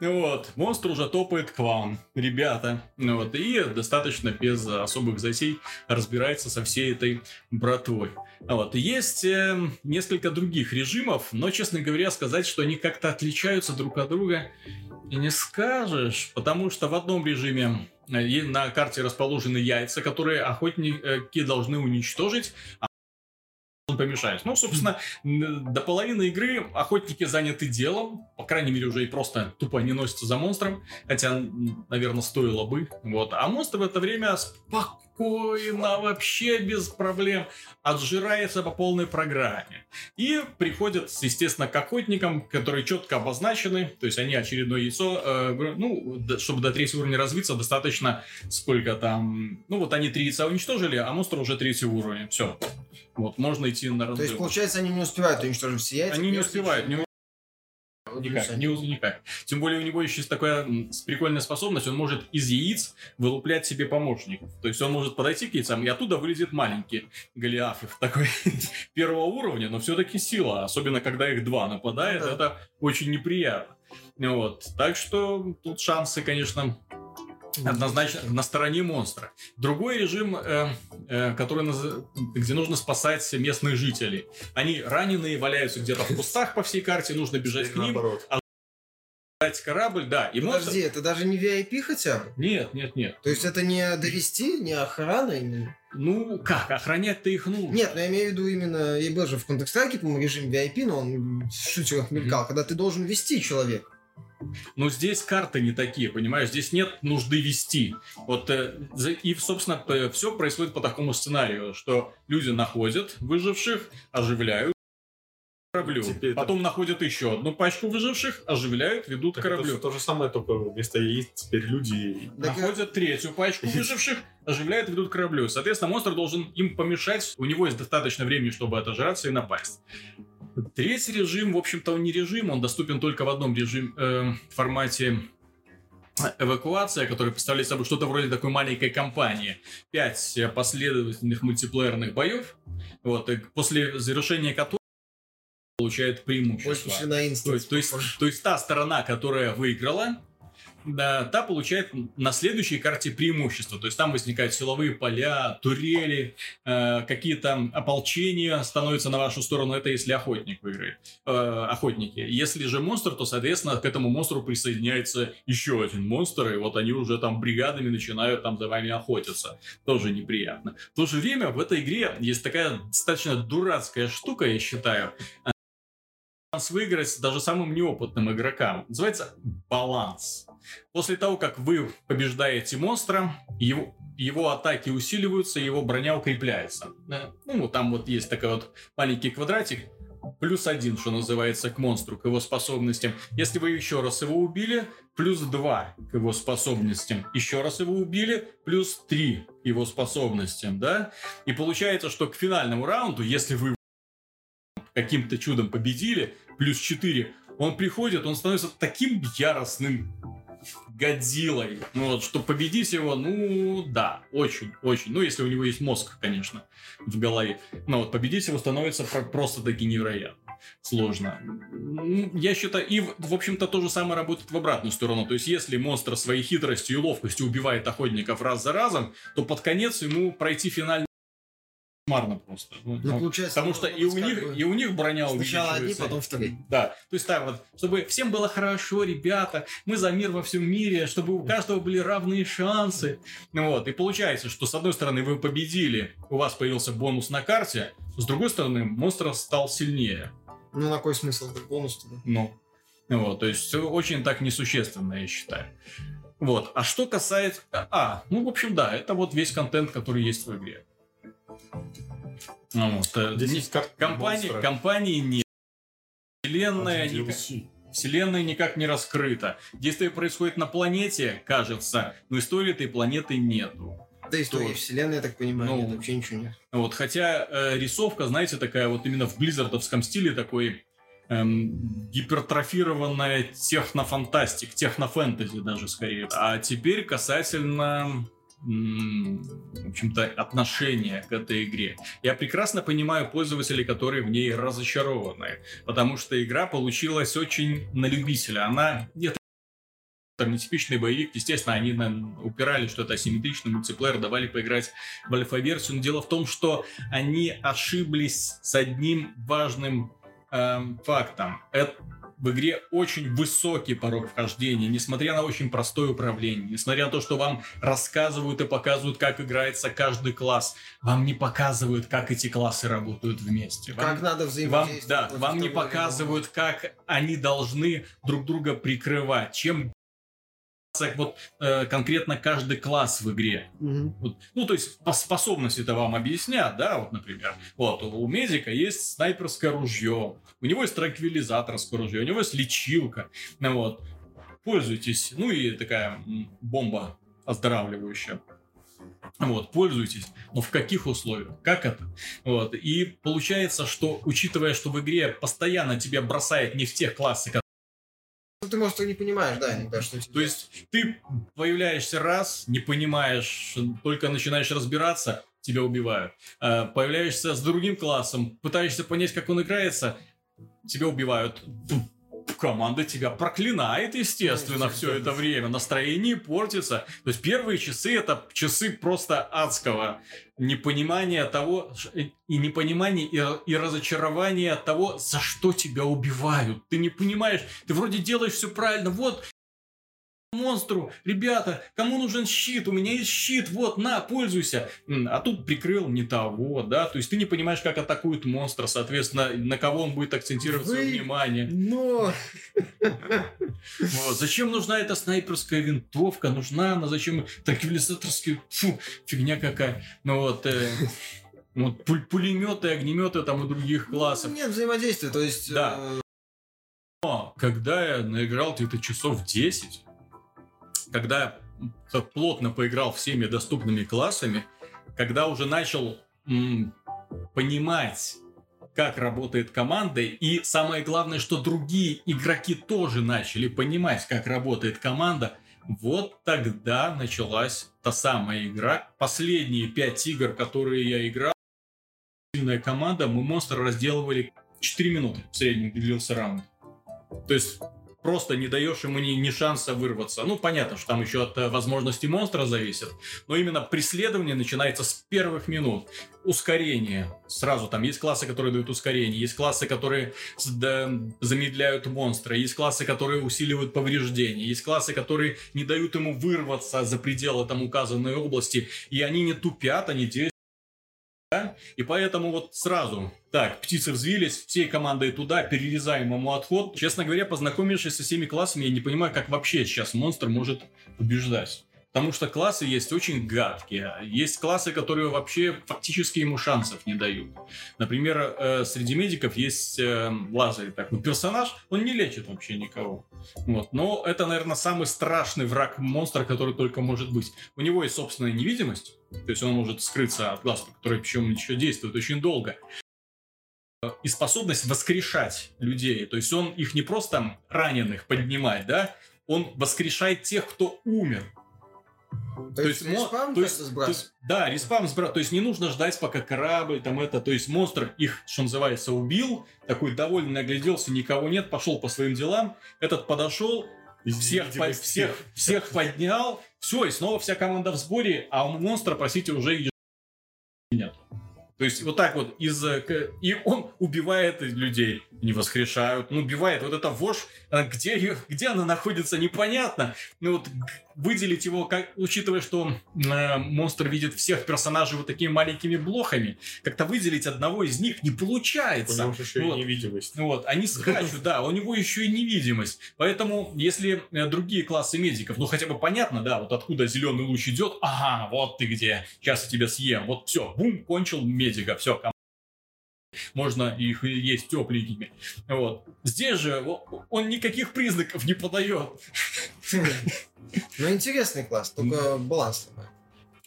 Вот, монстр уже топает к вам, ребята. Вот, и достаточно без особых затей разбирается со всей этой братвой. Вот, есть э, несколько других режимов, но, честно говоря, сказать, что они как-то отличаются друг от друга, не скажешь, потому что в одном режиме э, на карте расположены яйца, которые охотники должны уничтожить, он. Ну, собственно, до половины игры охотники заняты делом, по крайней мере, уже и просто тупо не носятся за монстром, хотя, наверное, стоило бы. Вот. А монстр в это время спокойно спокойно, вообще без проблем, отжирается по полной программе. И приходят, естественно, к охотникам, которые четко обозначены, то есть они очередное яйцо, э, ну, чтобы до третьего уровня развиться, достаточно сколько там, ну вот они три яйца уничтожили, а монстр уже третьего уровня, все. Вот, можно идти на То есть, получается, они не успевают уничтожить все яйца. Они не успевают, не Никак, не, никак. Тем более у него еще есть такая прикольная способность, он может из яиц вылуплять себе помощников. То есть он может подойти к яйцам, и оттуда вылезет маленький Голиафов, такой первого уровня, но все-таки сила, особенно когда их два нападает, Да. это очень неприятно. Вот. Так что тут шансы, конечно, однозначно на стороне монстра. Другой режим, э, э, который наз- где нужно спасать местных жителей. Они раненые, валяются где-то в кустах по всей карте, нужно бежать к ним, наоборот. спасать корабль, да. И монстр... Подожди, это даже не VIP хотя бы? Нет, нет, нет. То есть это не довести, не охрана именно? Ну, как, охранять-то их нужно. Нет, но я имею в виду именно, я был же в Counter-Strike, по-моему, режим VIP, но он в шутерах мелькал, когда ты должен вести человека. Но здесь карты не такие, понимаешь? Здесь нет нужды вести. Вот э, и, собственно, все происходит по такому сценарию, что люди находят выживших, оживляют кораблю. Теперь Потом находят еще одну пачку выживших, оживляют, ведут к Так это кораблю. всё то же самое, только вместо яиц теперь люди. Так, Находят третью пачку выживших, оживляют, ведут к кораблю. Соответственно, монстр должен им помешать. У него есть достаточно времени, чтобы отожраться и напасть. Третий режим, в общем-то, он не режим, он доступен только в одном режим, э, формате эвакуация, который представляет собой что-то вроде такой маленькой кампании. Пять э, последовательных мультиплеерных боев, вот, и после завершения которых получает преимущество. То есть, то, есть, то есть та сторона, которая выиграла, да, та получает на следующей карте преимущество. То есть там возникают силовые поля, турели, э, какие-то ополчения становятся на вашу сторону. Это если охотник выиграет. Э, охотники. Если же монстр, то, соответственно, к этому монстру присоединяется еще один монстр, и вот они уже там бригадами начинают там за вами охотиться. Тоже неприятно. В то же время в этой игре есть такая достаточно дурацкая штука, я считаю, шанс выиграть даже самым неопытным игрокам. Называется баланс. После того, как вы побеждаете монстра, его, его атаки усиливаются, его броня укрепляется. Да. Ну, там вот есть такой вот маленький квадратик, плюс один, что называется, к монстру, к его способностям. Если вы еще раз его убили, плюс два к его способностям. Еще раз его убили, плюс три к его способностям, да? И получается, что к финальному раунду, если вы каким-то чудом победили, плюс 4, он приходит, он становится таким яростным Годзиллой. Ну вот, что победить его, ну да, очень, очень. Ну, если у него есть мозг, конечно, в голове. Но вот победить его становится про- просто-таки невероятно сложно. Ну, Я считаю, и, в общем-то, то же самое работает в обратную сторону. То есть, если монстр своей хитростью и ловкостью убивает охотников раз за разом, то под конец ему пройти финальный кошмарно просто. Ну, Ну, получается, Потому что и у них, бы и у них броня Сначала одни, потом вторые. Да, то есть так вот, чтобы всем было хорошо, ребята, мы за мир во всем мире, чтобы у каждого были равные шансы. Ну Вот, и получается, что с одной стороны вы победили, у вас появился бонус на карте, с другой стороны монстр стал сильнее. Ну, на какой смысл этот бонус тогда? Ну, вот, то есть очень так несущественно, я считаю. Вот, а что касается... А, ну, в общем, да, это вот весь контент, который есть в игре. Ну, вот, э, Здесь есть компании, монстра. компании нет. Вселенная, Один ника- DLC. Вселенная никак не раскрыта. Действие происходит на планете, кажется, но истории этой планеты нету. Да, история Что? вселенной, я так понимаю, Ну, нет, вообще ничего нет. Вот, хотя э, рисовка, знаете, такая вот именно в близзардовском стиле такой эм, гипертрофированная технофантастик, технофэнтези даже скорее. А теперь касательно в общем-то, отношения к этой игре. Я прекрасно понимаю пользователей, которые в ней разочарованы, потому что игра получилась очень на любителя. Она нет там нетипичный боевик, естественно, они нам упирали, что это асимметричный мультиплеер, давали поиграть в альфа-версию. Но дело в том, что они ошиблись с одним важным эм, фактом. Это в игре очень высокий порог вхождения, несмотря на очень простое управление, несмотря на то, что вам рассказывают и показывают, как играется каждый класс, вам не показывают, как эти классы работают вместе. Вам- Как надо вам, взаимодействовать. да, против вам не показывают, как они должны друг друга прикрывать, чем развиваться вот э, конкретно каждый класс в игре. Мгм. Вот, ну, то есть по способности-то вам объяснят, да, вот, например. Вот, у медика есть снайперское ружье, у него есть транквилизаторское ружье, у него есть лечилка, ну, вот. Пользуйтесь. Ну и такая бомба оздоравливающая. Вот, пользуйтесь. Но в каких условиях? Как это? Вот. И получается, что, учитывая, что в игре постоянно тебя бросает не в тех классы, Ну, ты, может, не понимаешь, да, иногда, что то есть ты появляешься раз, не понимаешь, только начинаешь разбираться, тебя убивают. А, Появляешься с другим классом, пытаешься понять, как он играется, тебя убивают. Команда тебя проклинает, естественно, все это время. Настроение портится. То есть первые часы это часы просто адского непонимания того, ш- и непонимания и, и разочарования от того, за что тебя убивают. Ты не понимаешь, ты вроде делаешь все правильно. Вот монстру, ребята, кому нужен щит? У меня есть щит, вот, на, пользуйся. А тут прикрыл не того, да, то есть ты не понимаешь, как атакует монстр, соответственно, на кого он будет акцентировать свое Вы- внимание. Но... Вот. Зачем нужна эта снайперская винтовка? Нужна она? Зачем транквилизаторский? Фу, фигня какая. Ну вот, э, вот пуль- пулеметы, огнеметы там и других классов. Нет взаимодействия, то есть... Да. э, Но когда я наиграл где-то часов 10, когда плотно поиграл всеми доступными классами, когда уже начал м, понимать, как работает команда, и самое главное, что другие игроки тоже начали понимать, как работает команда, вот тогда началась та самая игра. Последние пять игр, которые я играл, сильная команда, мы монстра разделывали 4 минуты в среднем длился раунд. То есть просто не даешь ему ни, ни шанса вырваться. Ну, понятно, что там еще от э, возможности монстра зависит, но именно преследование начинается с первых минут. Ускорение. Сразу там есть классы, которые дают ускорение, есть классы, которые да, замедляют монстра, есть классы, которые усиливают повреждения, есть классы, которые не дают ему вырваться за пределы там указанной области, и они не тупят, они действуют. И поэтому вот сразу, так, птицы взвились, всей командой туда, перерезаем ему отход. Честно говоря, познакомившись со всеми классами, я не понимаю, как вообще сейчас монстр может побеждать. Потому что классы есть очень гадкие. Есть классы, которые вообще фактически ему шансов не дают. Например, э, среди медиков есть э, Лазарь такой персонаж, он не лечит вообще никого. Вот. Но это, наверное, самый страшный враг монстра, который только может быть. У него есть собственная невидимость, то есть он может скрыться от глаз, который причем еще действует очень долго. И способность воскрешать людей. То есть он их не просто раненых поднимать, да, он воскрешает тех, кто умер. То есть мо- респаун то есть- как-то то сбрасывает? есть- Да, респаун сбра- То есть не нужно ждать, пока корабль, там это. То есть монстр их, что называется, убил, такой довольный огляделся, никого нет, пошел по своим делам. Этот подошел, всех, по- невидимости. всех, всех поднял, все, и снова вся команда в сборе, а у монстра, простите, уже и нет. То есть вот так вот из... э, И он убивает людей, не воскрешают, ну убивает. Вот эта вошь, она где, её- где она находится, непонятно. Ну вот выделить его, как, учитывая, что э, монстр видит всех персонажей вот такими маленькими блохами, как-то выделить одного из них не У получается. него же еще Вот. и невидимость. Ну Вот, они скачут, да, у него еще и невидимость. Поэтому, если э, другие классы медиков, ну хотя бы понятно, да, вот откуда зеленый луч идет, ага, вот ты где, сейчас я тебя съем, вот все, бум, кончил медика, все, можно их есть тепленькими. Вот. Здесь же он никаких признаков не подает. Ну, интересный класс, только баланс.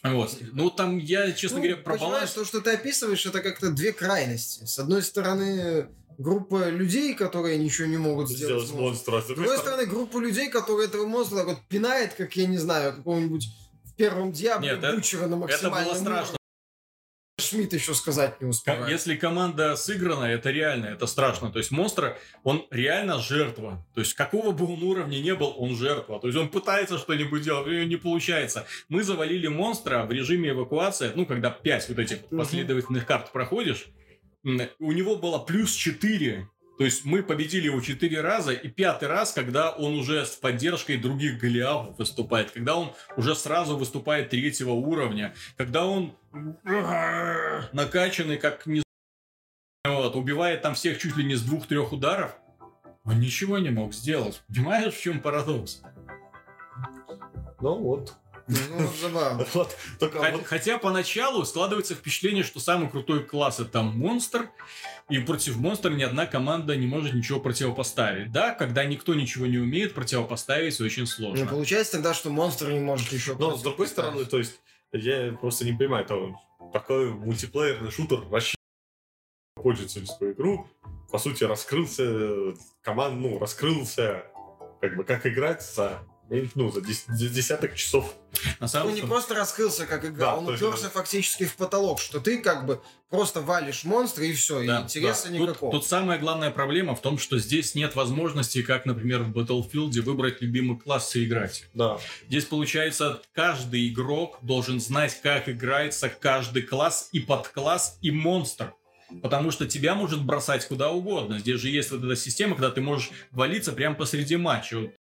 Вот. Ну, там я, честно Ну, говоря, про понимаешь, баланс... то, что ты описываешь, это как-то две крайности. С одной стороны, группа людей, которые ничего не могут сделать. Сделать монстра. С другой стороны, группа людей, которые этого монстра вот пинает, как, я не знаю, какого-нибудь в первом Диабле Нет, это- Бучера на Это максимальном было страшно. Шмидт еще сказать не успевает. Если команда сыграна, это реально, это страшно. То есть монстр, он реально жертва. То есть какого бы он уровня не был, он жертва. То есть он пытается что-нибудь делать, у него не получается. Мы завалили монстра в режиме эвакуации, ну, когда 5 вот этих последовательных карт проходишь, у него было плюс 4. То есть мы победили его 4 раза, и пятый раз, когда он уже с поддержкой других голиафов выступает, когда он уже сразу выступает третьего уровня, когда он накачанный, как не вот, убивает там всех чуть ли не с двух-трех ударов, он ничего не мог сделать. Понимаешь, в чем парадокс? Ну вот. Ну, забавно. Вот, только Хо- вот Хотя поначалу складывается впечатление, что самый крутой класс это монстр, и против монстра ни одна команда не может ничего противопоставить. Да, когда никто ничего не умеет, противопоставить очень Ну, сложно. получается тогда, что монстр не может еще... Но с другой стороны, то есть, я просто не понимаю, то такой мультиплеерный шутер вообще пользуется свою игру. По сути, раскрылся команд, ну, раскрылся, как бы, как играть за, ну, за дес- за десяток часов. На самом Он не просто раскрылся как игра, Да, он уперся фактически в потолок, что ты как бы просто валишь монстра и все, и Да, интереса Тут, никакого. тут самая главная проблема в том, что здесь нет возможности, как, например, в Battlefield, выбрать любимый класс и играть. Да. Здесь, получается, каждый игрок должен знать, как играется каждый класс и подкласс, и монстр. Потому что тебя может бросать куда угодно. Здесь же есть вот эта система, когда ты можешь валиться прямо посреди матча.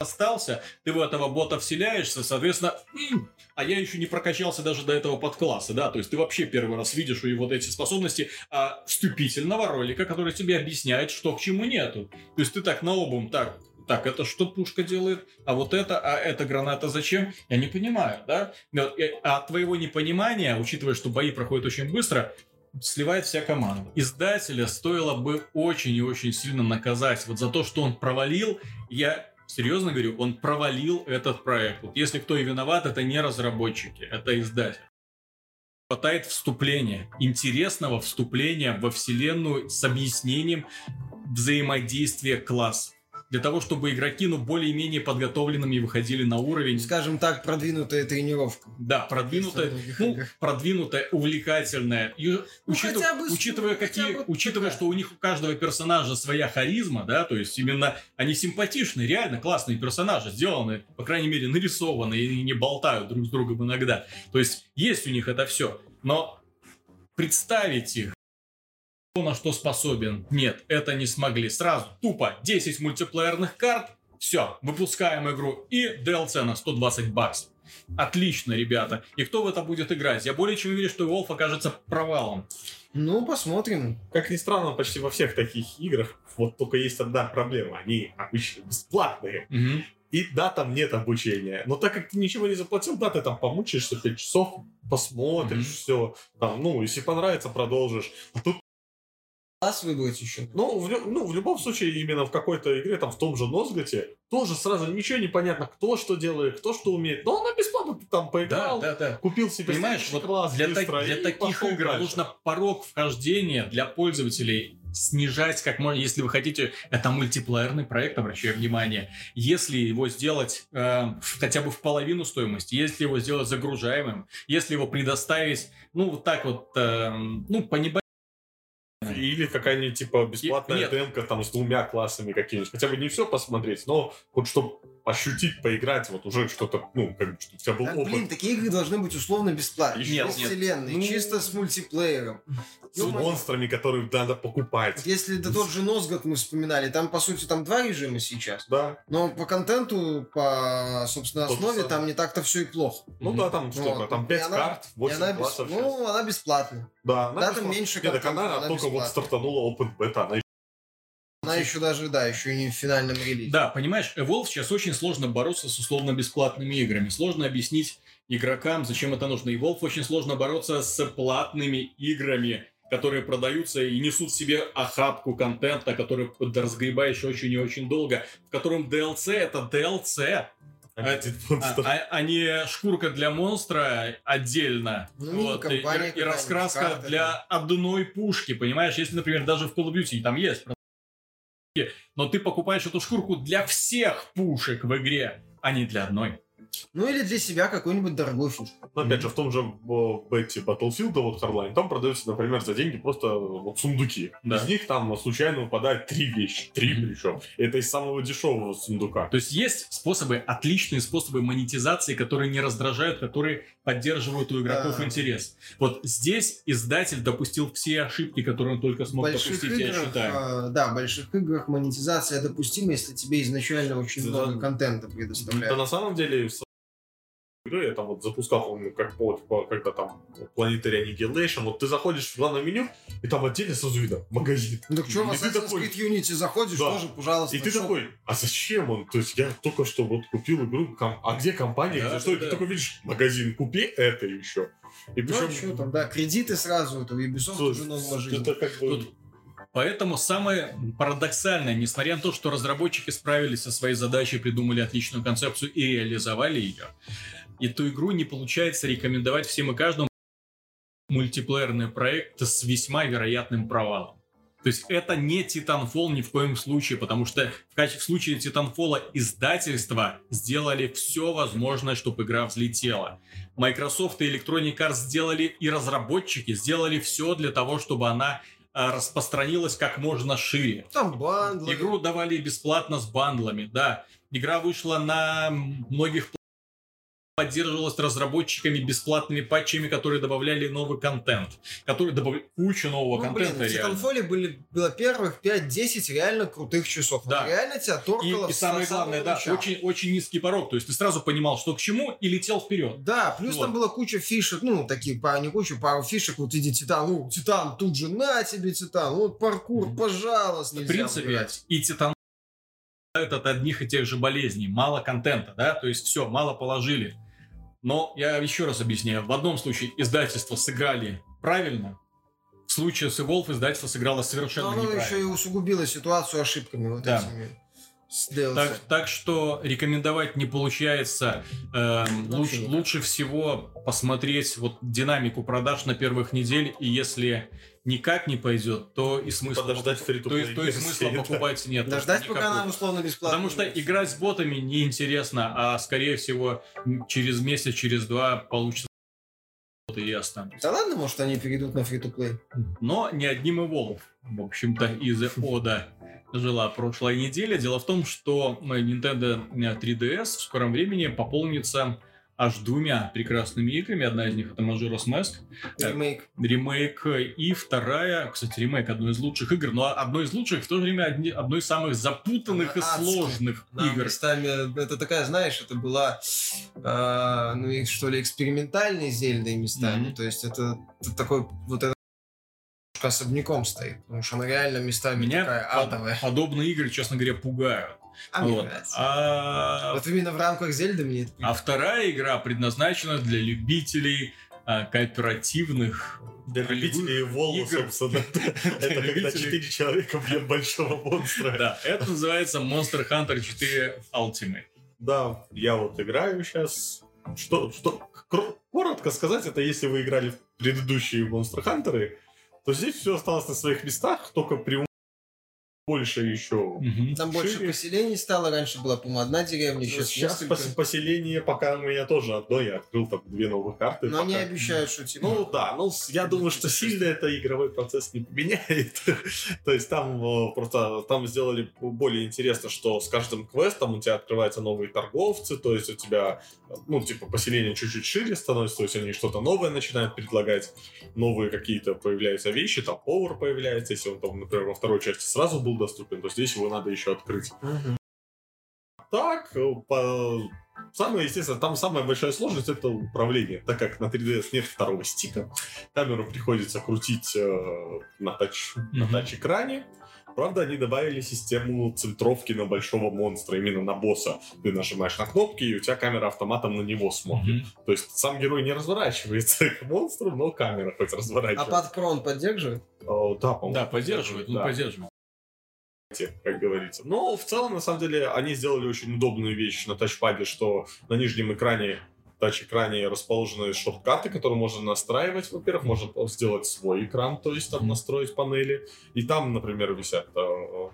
Остался, ты в этого бота вселяешься, соответственно, м, а я еще не прокачался даже до этого подкласса, да, то есть ты вообще первый раз видишь у него вот эти способности а, вступительного ролика, который тебе объясняет, что к чему нету. То есть ты так на обум, так, так, это что пушка делает, а вот это, а эта граната зачем? Я не понимаю, да? Вот, и От твоего непонимания, учитывая, что бои проходят очень быстро, сливает вся команда. Издателя стоило бы очень и очень сильно наказать вот за то, что он провалил. Я серьезно говорю, он провалил этот проект. Вот если кто и виноват, это не разработчики, это издатель. Хватает вступления, интересного вступления во вселенную с объяснением взаимодействия классов. Для того, чтобы игроки, ну, более-менее подготовленными выходили на уровень. Скажем так, продвинутая тренировка. Да, продвинутая, ну, продвинутая, увлекательная. И учитыв- хотя бы учитывая, хотя какие, бы учитывая, что у них у каждого персонажа своя харизма, да, то есть именно они симпатичные, реально классные персонажи, сделаны, по крайней мере, нарисованы и не болтают друг с другом иногда. То есть есть у них это все. Но представить их, кто на что способен, нет, это не смогли. Сразу, тупо, 10 мультиплеерных карт, все, выпускаем игру и DLC на 120 баксов. Отлично, ребята. И кто в это будет играть? Я более чем уверен, что Wolf окажется провалом. Ну, посмотрим. Как ни странно, почти во всех таких играх вот только есть одна проблема. Они обычно бесплатные. Мгм. И да, там нет обучения. Но так как ты ничего не заплатил, да, ты там помучаешься 5 часов, посмотришь, Мгм. все. Там, ну, если понравится, продолжишь. А тут, Класс выбрать еще. ну в, ну, в любом случае, именно в какой-то игре, там, в том же Нозготе, тоже сразу ничего не понятно, кто что делает, кто что умеет. Но она бесплатно, ты там Да, поиграл, да, да. купил себе Понимаешь, вот класс для, так- быстро для и таких игр дальше. нужно порог вхождения для пользователей снижать как можно, если вы хотите, это мультиплеерный проект, обращаю внимание, если его сделать э, хотя бы в половину стоимости, если его сделать загружаемым, если его предоставить, ну, вот так вот, э, ну, по небо- Или какая-нибудь, типа, бесплатная демка там с двумя классами какими-нибудь. Хотя бы не все посмотреть, но вот чтобы ощутить, поиграть, вот уже что-то, ну, как бы, чтобы у тебя был Так, опыт. блин, такие игры должны быть условно бесплатные. Нет, без нет. вселенной, Ну, чисто с мультиплеером. с Ё-моё. монстрами, которые надо покупать. Вот Если да тот же Нозгот мы вспоминали, там, по сути, там два режима сейчас. Да. Но по контенту, по, собственно, основе, там не так-то все и плохо. Ну Мгм. да, там сколько? Вот. Там И 5 она- карт, И 8 она, бес- классов. сейчас. ну, она бесплатная. да, она да, там бесплатная. меньше Нет, так контента, она, она только вот бесплатная. стартанула опыт бета. Она Она еще даже, да, еще и не в финальном релизе. Да, понимаешь, Evolve сейчас очень сложно бороться с условно-бесплатными играми. Сложно объяснить игрокам, зачем это нужно. Evolve очень сложно бороться с платными играми, которые продаются и несут в себе охапку контента, который разгребаешь очень и очень долго, в котором DLC это DLC, а, монстр. а- а не шкурка для монстра отдельно. Ну, Вот, и, и- и раскраска для одной пушки, понимаешь? Если, например, даже в Call of Duty там есть но ты покупаешь эту шкурку для всех пушек в игре, а не для одной. Ну или для себя какой-нибудь дорогой фишку. Но опять же, в том же бете Battlefield, вот Hardline, там продаются, например, за деньги просто вот сундуки. Да. Из них там случайно выпадает три вещи. Три причем. Это из самого дешевого сундука. То есть есть способы, отличные способы монетизации, которые не раздражают, которые поддерживают у игроков Да. интерес. Вот здесь издатель допустил все ошибки, которые он только смог больших допустить, я играх, считаю. э, да, в больших играх монетизация допустима, если тебе изначально очень Да. много контента Да предоставляют. на самом деле, игры, я там вот запускал, помню, как вот, по- когда там Planetary Annihilation, вот ты заходишь в главное меню, и там отдельно сразу видно магазин. Ну так что, в И ты Assassin's такой- Creed Unity заходишь, Да. тоже, пожалуйста. И ты шоп. такой, а зачем он? То есть я только что вот купил игру, ком- а где компания? Да, где что? да, И ты такой видишь, магазин, купи это еще. И Ну, причем, что там, да, кредиты сразу, это Ubisoft то уже есть, наложили. это как бы... Тут Поэтому самое парадоксальное, несмотря на то, что разработчики справились со своей задачей, придумали отличную концепцию и реализовали ее, эту игру не получается рекомендовать всем и каждому мультиплеерный проект с весьма вероятным провалом. То есть это не Titanfall ни в коем случае, потому что в, качестве, в случае Titanfall издательства сделали все возможное, чтобы игра взлетела. Microsoft и Electronic Arts сделали, и разработчики сделали все для того, чтобы она а, распространилась как можно шире. Там бандлы. Игру давали бесплатно с бандлами, да. Игра вышла на многих поддерживалась разработчиками бесплатными патчами, которые добавляли новый контент, которые добавляли кучу нового Ну, блин, контента. в реально. Titanfall были, было первых 5-10 реально крутых часов. Вот Да. реально тебя торкало И, и самое главное, да, очень, очень низкий порог. То есть ты сразу понимал, что к чему, и летел вперед. Да, плюс Вот. там была куча фишек, ну, пару, не куча, пару фишек, вот иди Титан, ну, Титан, тут же на тебе Титан, ну, вот паркур, пожалуйста, В принципе, убирать. и Титан от одних и тех же болезней. Мало контента, да, то есть все, мало положили. Но я еще раз объясняю. В одном случае издательство сыграли правильно, в случае с Evolve издательство сыграло совершенно Но оно неправильно. еще и усугубило ситуацию ошибками вот Да. этими. Так, так что рекомендовать не получается. Эм, луч- лучше всего посмотреть вот динамику продаж на первых недель, и если никак не пойдет, то и смысла Подождать покуп- то, есть- то версии, смысла покупать нет. Дождать, пока никакого. она условно бесплатно. Потому что будет. играть с ботами неинтересно, а скорее всего через месяц, через два получится и останутся. Да ладно, может, они перейдут на фри-то-плей. Но не одним Evolve, в общем-то, из Ода жила прошлая неделя. Дело в том, что э, Nintendo 3DS в скором времени пополнится аж двумя прекрасными играми. Одна из них это Majora's Mask, э, Ремейк. ремейк, и вторая, кстати, ремейк одной из лучших игр, но одной из лучших, в то же время одни- одной из самых запутанных и Она адская. сложных Да, игр. местами, это такая, знаешь, это была, э, ну, и, что ли, экспериментальной Зельдой местами. Мгм. То есть это, это такой, вот это особняком стоит, потому что она реально местами Меня такая адовая. подобные игры, честно говоря, пугают. А мне Вот. нравится. А, Вот именно в рамках Зельды мне это а вторая игра предназначена для любителей а, кооперативных Для любителей игр. собственно. Это когда любителей- четыре человека бьют большого монстра. Да, это называется Monster Hunter 4 Ultimate. Да, я вот играю сейчас. Что, что, коротко сказать, это если вы играли в предыдущие Monster Hunter, то здесь все осталось на своих местах, только при больше еще. Мгм. Там больше Шире. поселений стало, раньше была, по-моему, одна деревня, сейчас, Сейчас несколько. пос- поселение пока у меня тоже одно, я открыл там две новых карты. Но они пока. обещают, что типа... Ну да, ну я думаю, что сильно это игровой процесс не поменяет. То есть там э, просто там сделали более интересно, что с каждым квестом у тебя открываются новые торговцы, то есть у тебя, ну, типа, поселение чуть-чуть шире становится, то есть они что-то новое начинают предлагать, новые какие-то появляются вещи, там повар появляется, если он там, например, во второй части сразу был доступен, то здесь его надо еще открыть Мгм. так, э, по... самое, естественно, там самая большая сложность это управление, так как на 3DS нет второго стика, камеру приходится крутить э, на, тач, на Мгм. тач-экране. Правда, они добавили систему центровки на большого монстра, именно на босса. Ты нажимаешь на кнопки, и у тебя камера автоматом на него смотрит. Мгм. То есть сам герой не разворачивается к монстру, но камера хоть А разворачивается. под крон поддерживает? О, да, по-моему, Да, поддерживает, ну да поддерживает. Как говорится. Но в целом, на самом деле, они сделали очень удобную вещь на тачпаде, что на нижнем экране тач-экране расположены шорткаты, которые можно настраивать. Во-первых, можно сделать свой экран, то есть там настроить панели. И там, например, висят э,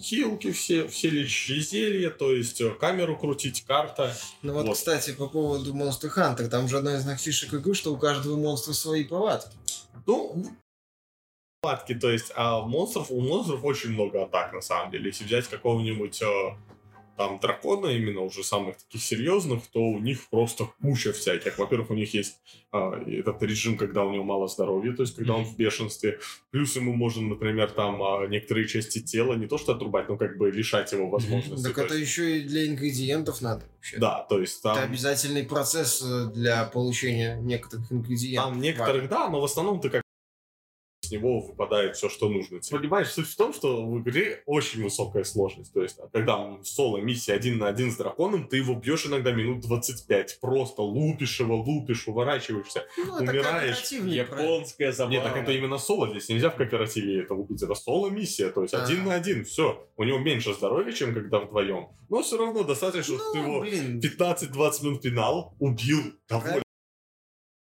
хилки, все, все лечащие зелья, то есть э, камеру крутить, карта. Ну вот, Вот. кстати, по поводу Monster Hunter, там же одна из них фишек игры, что у каждого монстра свои повадки. Ну, атаки, то есть, а монстров, у монстров очень много атак, на самом деле. Если взять какого-нибудь э, там дракона, именно уже самых таких серьезных, то у них просто куча всяких. Во-первых, у них есть а, этот режим, когда у него мало здоровья, то есть когда он в бешенстве. Плюс ему можно, например, там а, некоторые части тела не то что отрубать, но как бы лишать его возможности. Так То это есть- еще и для ингредиентов надо вообще. Да, то есть там... Это обязательный процесс э, для получения некоторых ингредиентов. Там некоторых, да, но в основном ты как него выпадает все, что нужно. тебе. Понимаешь, суть в том, что в игре очень высокая сложность. То есть, а когда соло миссия один на один с драконом, ты его бьешь иногда минут 25. Просто лупишь его, лупишь, уворачиваешься. Ну, умираешь. Японская забава. Нет, так это именно соло. Здесь нельзя в кооперативе это убить. Это соло миссия. То есть А. один на один. Все. У него меньше здоровья, чем когда вдвоем. Но все равно достаточно, что ты Ну, его блин, 15-20 минут пинал, убил, доволен.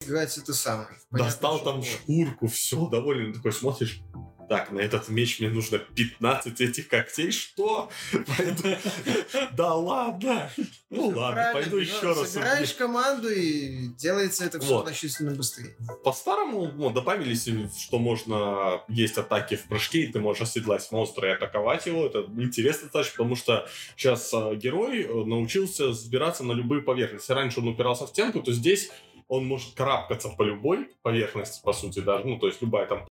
Играть это самое. достал там шкурку, все, доволен, такой смотришь, так, на этот меч мне нужно 15 этих когтей, что? Да ладно, ну ладно, пойду еще раз. Собираешь команду и делается это все значительно быстрее. По-старому ну, добавились, что можно есть атаки в прыжке, и ты можешь оседлать монстра и атаковать его. Это интересно достаточно, потому что сейчас э, герой э, научился взбираться на любые поверхности. Раньше он упирался в стенку, то здесь он может карабкаться по любой поверхности, по сути, даже, ну, то есть любая там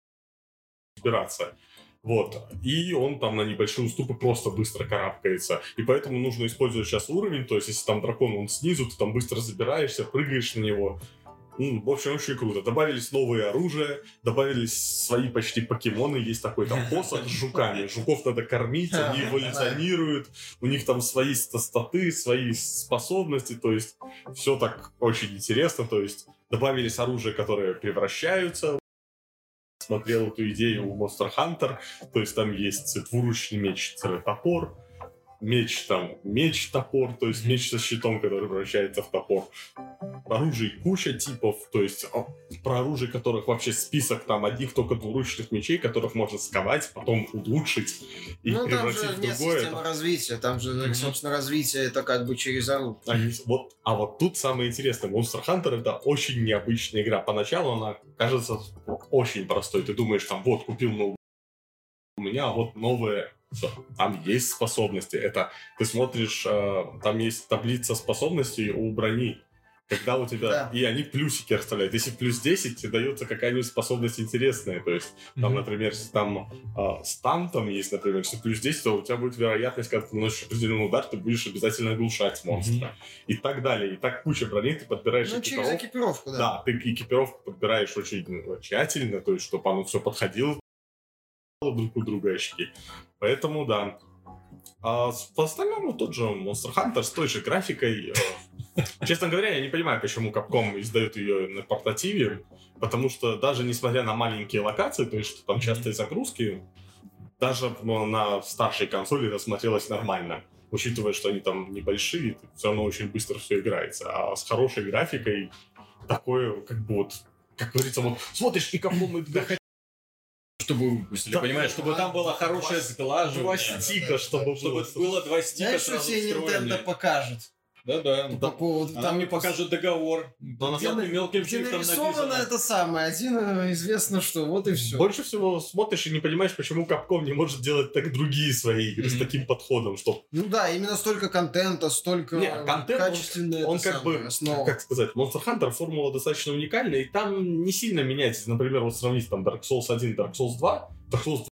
взбираться. Вот. И он там на небольшие уступы просто быстро карабкается. И поэтому нужно использовать сейчас уровень. То есть, если там дракон, он снизу, ты там быстро забираешься, прыгаешь на него. Ну, в общем, очень круто. Добавились новые оружия, добавились свои почти покемоны. Есть такой там посох с жуками. Жуков надо кормить, они эволюционируют. У них там свои ста- статы, свои способности. То есть, все так очень интересно. То есть, добавились оружия, которые превращаются. Смотрел эту идею у Monster Hunter. То есть, там есть двуручный меч, топор, меч там, меч-топор, то есть меч со щитом, который превращается в топор. Оружий куча типов, то есть а, про оружие которых вообще список там одних только двуручных мечей, которых можно сковать, потом улучшить и ну, там превратить же в нет другое. системы Это- развития. Там же, Мгм. собственно, развитие это как бы через оружие. Они- вот, а вот тут самое интересное. Monster Hunter это очень необычная игра. Поначалу она кажется очень простой. Ты думаешь, там, вот, купил новую у меня вот новые Всё. Там есть способности. Это ты смотришь, э, там есть таблица способностей у брони. Когда у тебя... Да. И они плюсики расставляют. Если плюс 10, тебе дается какая-нибудь способность интересная. То есть, там, Мгм. например, если там э, стан там есть, например, если плюс 10, то у тебя будет вероятность, когда ты наносишь определенный удар, ты будешь обязательно оглушать монстра. И так далее. И так куча броней ты подбираешь Ну, через экипировку. экипировку, да. Да, ты экипировку подбираешь очень ну, тщательно, то есть, чтобы оно все подходило друг у друга очки. Поэтому, да. А по остальному тот же Monster Hunter с той же графикой. э, Честно говоря, я не понимаю, почему Capcom издает ее на портативе, потому что даже несмотря на маленькие локации, то есть что там частые загрузки, даже ну, на старшей консоли это смотрелось нормально. Учитывая, что они там небольшие, все равно очень быстро все играется. А с хорошей графикой такое, как бы вот, как говорится, вот смотришь и Capcom да, Чтобы выпустили, Да. понимаешь, чтобы там было хорошее сглаживание. два стика, чтобы Чтобы было. было два стика Знаешь, что тебе Nintendo покажет? Да-да. По поводу Она там мне покажет договор. Да, на самом на- мелким где шрифтом нарисовано написано. это самое. Один э, известно что. Вот и все. Больше всего смотришь и не понимаешь, почему Capcom не может делать так другие свои игры с Мгм. таким подходом, что Ну да, именно столько контента, столько Не, контент, он- качественной он это как самое, бы, основа. как сказать, Monster Hunter формула достаточно уникальная, и там не сильно меняется. Например, вот сравнить там Dark Souls 1, Dark Souls 2, Dark Souls 2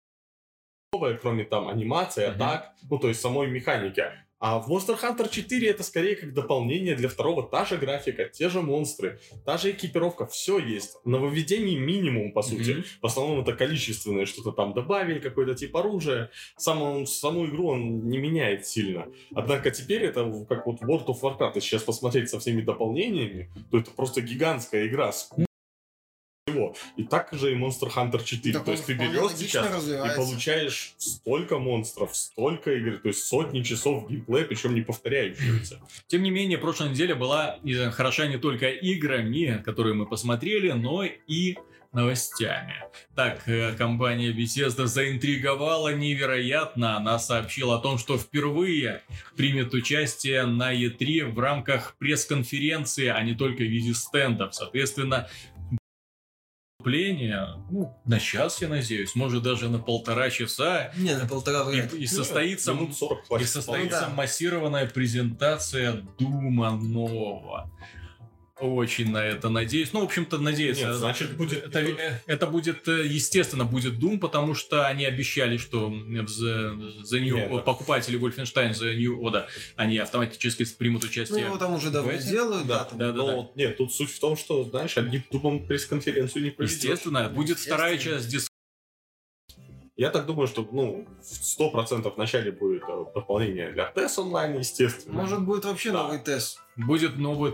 новая, кроме там анимации, атак, ну то есть самой механики. А в Monster Hunter 4 это скорее как дополнение для второго. Та же графика, те же монстры, та же экипировка, все есть. Нововведений минимум, по сути. Мгм. В основном это количественное, что-то там добавили, какой-то тип оружия. Саму, саму игру он не меняет сильно. Однако теперь это как вот World of Warcraft. Если сейчас посмотреть со всеми дополнениями, то это просто гигантская игра с всего. И так же и Monster Hunter 4. Так то есть ты берешь сейчас и развивается. получаешь столько монстров, столько игр, то есть сотни часов геймплея, причем не повторяющихся. Тем не менее, прошлая неделя была хороша не только играми, которые мы посмотрели, но и новостями. Так, э, компания Bethesda заинтриговала невероятно. Она сообщила о том, что впервые примет участие на E3 в рамках пресс-конференции, а не только в виде стендов. Соответственно, вступление, ну, на час, я надеюсь, может даже на полтора часа, Не, на полтора и, вряд и состоится, Минут 40 и состоится да. массированная презентация Дума нового. Очень на это надеюсь. Ну, в общем-то, надеюсь. Нет, э, значит, будет Это, э, это будет, э, естественно, будет Doom, потому что они обещали, что за, за New, Нет, да. покупатели Wolfenstein за New Order, они автоматически примут Ну, участие. его там уже давно в этих? делают, да. Да, там. да, да, но да. вот нет, тут суть в том, что, знаешь, одним дубом пресс-конференцию не проведешь. Естественно, будет Естественно. вторая часть дис... Я так думаю, что, ну, сто процентов вначале будет э, дополнение для TES онлайн, естественно. Может, будет вообще Да. новый тест. Будет новый...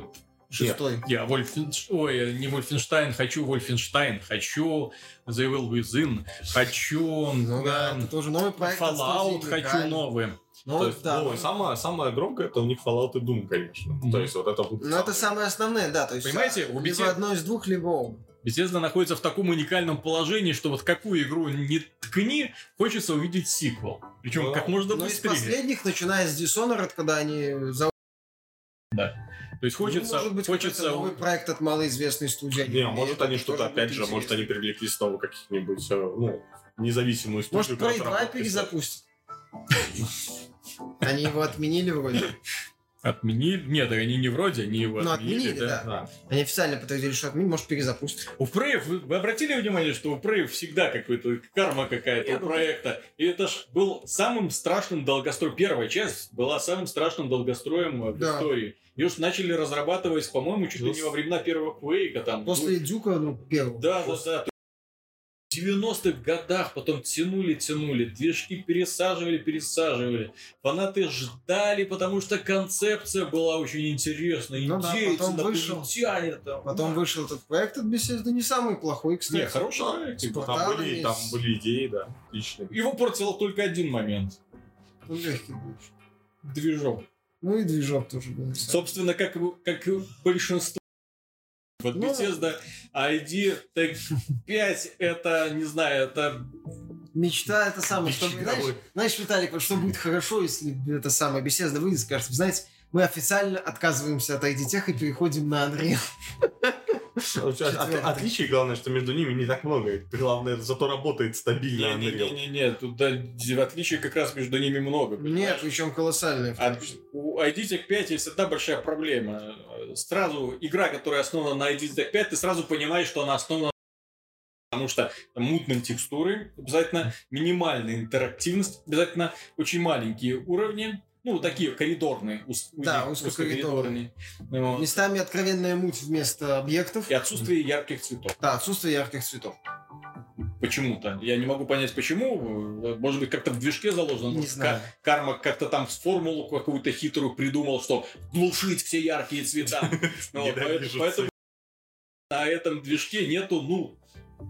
Шестой. Я Вольфенш... Ой, не Вольфенштайн, хочу Вольфенштайн, хочу The Evil Within, хочу Ну да, это тоже новый проект. Fallout, студии хочу Микали. новый. Ну, То есть, да. ну, самое, самое громкое это у них Fallout и Doom, конечно. Мгм. То есть вот это будет Ну, это самое основное, да. То есть, Понимаете, а, у либо Bethesda- одно из двух, либо оба. Bethesda находится в таком уникальном положении, что вот какую игру не ткни, хочется увидеть сиквел. Причем Ну, как можно Но из быстрее. последних, начиная с Dishonored, когда они за... То есть хочется, Ну, может быть, хочется новый проект от малоизвестной студии. Не, а может они что-то, опять же, может они привлекли снова каких-нибудь, э, ну, независимую студию. Может, Prey которая 2 будет писать. перезапустят? Они его отменили вроде. отменили. Нет, они не вроде, они его Ну, отменили. отменили, да. да. Да. Они официально подтвердили, что отменили, может, перезапустят. У Prey, вы, вы обратили внимание, что у Prey всегда какой-то карма какая-то у проекта. И это ж был самым страшным долгостроем. Первая часть была самым страшным долгостроем в Да. истории. Ее ж начали разрабатывать, по-моему, чуть ли не во времена первого Квейка. Там, После Дюка, ну, первого. Да, да, да. В 90-х годах потом тянули, тянули, движки пересаживали, пересаживали. Фанаты ждали, потому что концепция была очень интересная. Ну да, потом вышел. там. Потом вышел этот проект от Bethesda, не самый плохой, кстати. Не, хороший проект. Типа, Там были, есть. там были идеи, да, отличные. Его портил только один момент. Ну, легкий был. Движок. Ну и движок тоже был. не. Собственно, как, и- как и большинство вот Ну. Bethesda ID Tech 5 это, не знаю, это Мечта это самое, что, знаешь, знаешь, Виталик, вот что будет хорошо, если это самое Bethesda выйдет скажет, знаете, мы официально отказываемся от ID-тех и переходим на Unreal. От- от- Отличий, главное, что между ними не так много. Главное, зато работает стабильно. Не-не-не, тут да, отличий как раз между ними много. Нет, причем колоссальные. в А у ID Tech 5 есть одна большая проблема. Сразу игра, которая основана на ID Tech 5, ты сразу понимаешь, что она основана Потому что там мутные текстуры, обязательно минимальная интерактивность, обязательно очень маленькие уровни, ну, такие коридорные, ус- Да, узкие- узкокоридорные. Вот. Местами откровенная муть вместо объектов. И отсутствие ярких цветов. Да, отсутствие ярких цветов. Почему-то. Я не могу понять, почему. Может быть, как-то в движке заложено. Не знаю. Ка- Карма как-то там формулу какую-то хитрую придумал, что глушить все яркие цвета. Ну, Ненавижу Поэтому на этом движке нету, ну,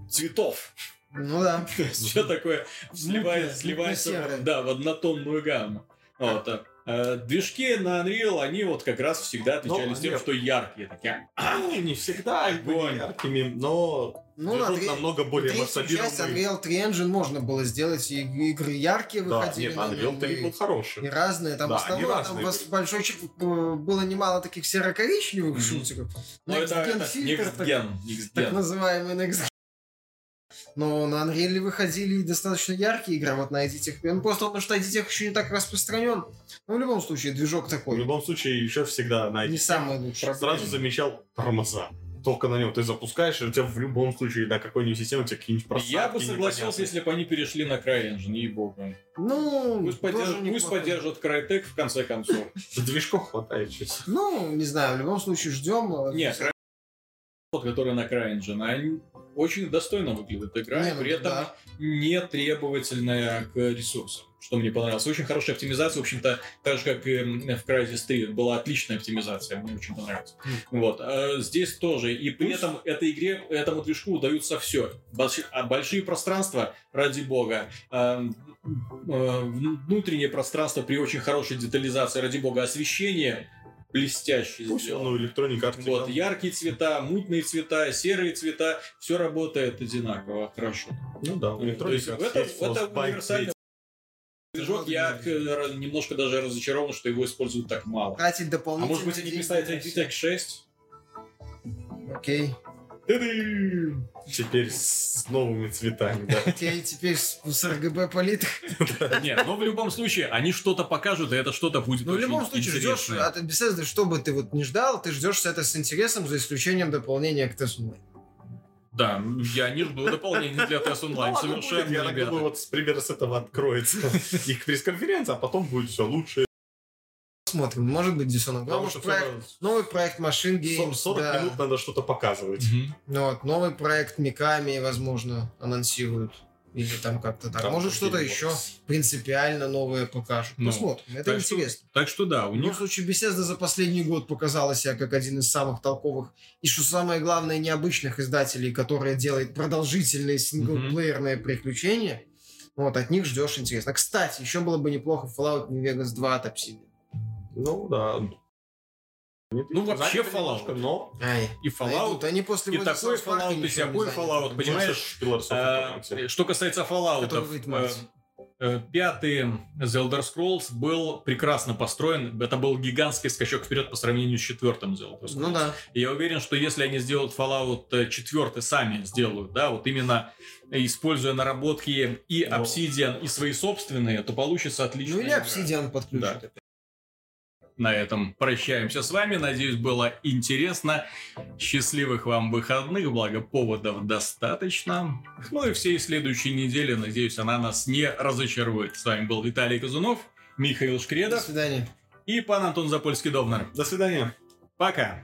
цветов. Ну да. Все такое сливается в- да, в однотонную гамму. Вот, э, Движки на Unreal, они вот как раз всегда отличались Ну, тем, нет. что яркие. Такие, Ну, не всегда Огонь. яркими, но Ну, на тре- намного более Третью часть. Unreal 3 Engine можно было сделать, и игры яркие Да, выходили. нет, Unreal нем, 3 и- был хороший. И разные, там Да, в основном они там были. большой э, было немало таких серо-коричневых Мгм. шутеров. ну, это, Next Gen это фильтр, так- next gen, next так gen. называемый Next Gen. Но на Unreal выходили и достаточно яркие игры, вот на этих. Ну, просто потому что ID еще не так распространен. Но в любом случае, движок В такой. любом случае, еще всегда на Не самый лучший. сразу замечал тормоза. Только на нем ты запускаешь, и у тебя в любом случае на какой-нибудь системе у тебя какие-нибудь просадки Я бы согласился, непонятные. если бы они перешли на CryEngine, ей-богу. Ну, Пусть, тоже поддерж- пусть поддержат Crytek в конце концов. Движков хватает сейчас. Ну, не знаю, в любом случае ждем. Нет, тот, который на CryEngine, они очень достойно выглядит игра, Не, ну при этом да. не требовательная к ресурсам, что мне понравилось. Очень хорошая оптимизация, в общем-то, так же, как и в Crysis 3, была отличная оптимизация, мне очень понравилось. Вот. а здесь тоже. И при этом этой игре, этому движку удаются все. большие пространства, ради бога. а, а, внутреннее пространство при очень хорошей детализации, ради бога. Освещение блестяще Пусть сделано. ну, Electronic Arts Вот, яркие цвета, мутные цвета, серые цвета, все работает одинаково хорошо. Ну да, Electronic Arts это, есть это универсальный движок. Я э, немножко даже разочарован, что его используют так мало. Тратить А дополнительно. может быть они ID Tech 6? Окей. Теперь с новыми цветами, да. Я теперь с, с РГБ палитр. Нет, но в любом случае, они что-то покажут, и это что-то будет Ну, в любом случае, ждешь от Bethesda, что бы ты вот не ждал, ты ждешь это с интересом, за исключением дополнения к Online. Да, я не жду дополнений для Ну Онлайн, ладно, будет, совершенно, Я так думаю, вот с примера с этого откроется их пресс-конференция, а потом будет все лучше. Посмотрим, может быть, Dishonored. Потому Новый что проект, всё новый проект Machine Games, 40 да. минут надо что-то показывать. Ну вот, новый проект Миками, возможно, анонсируют. Или там как-то так. Там Может, что-то еще принципиально новое покажут. Ну, Посмотрим. Это так что- интересно. Так что да, у В любом них... случае, Bethesda за последний год показала себя как один из самых толковых и, что самое главное, необычных издателей, которые делают продолжительные синглплеерные приключения. Вот, от них ждешь интересно. Кстати, еще было бы неплохо Fallout New Vegas 2 от Obsidian. Ну да. Ну, вообще Fallout. немножко, но... Ай, И Fallout, найдут. Они после и такой Fallout, и всякой. Fallout, понимаешь? Э, Eternity. Что касается Fallout, в марте. пятый The Elder Scrolls был прекрасно построен. Это был гигантский скачок вперед по сравнению с четвертым The Elder Scrolls. Ну да. И я уверен, что если они сделают Fallout 4 сами сделают, да, вот именно используя наработки и. Obsidian, и свои собственные, то получится отлично. Ну или Obsidian подключат. На этом прощаемся с вами. Надеюсь, было интересно. Счастливых вам выходных, благо поводов достаточно. Ну и всей следующей недели, надеюсь, она нас не разочарует. С вами был Виталий Казунов, Михаил До Шкредов свидания. и пан Антон Запольский-Довнер. До свидания. Пока!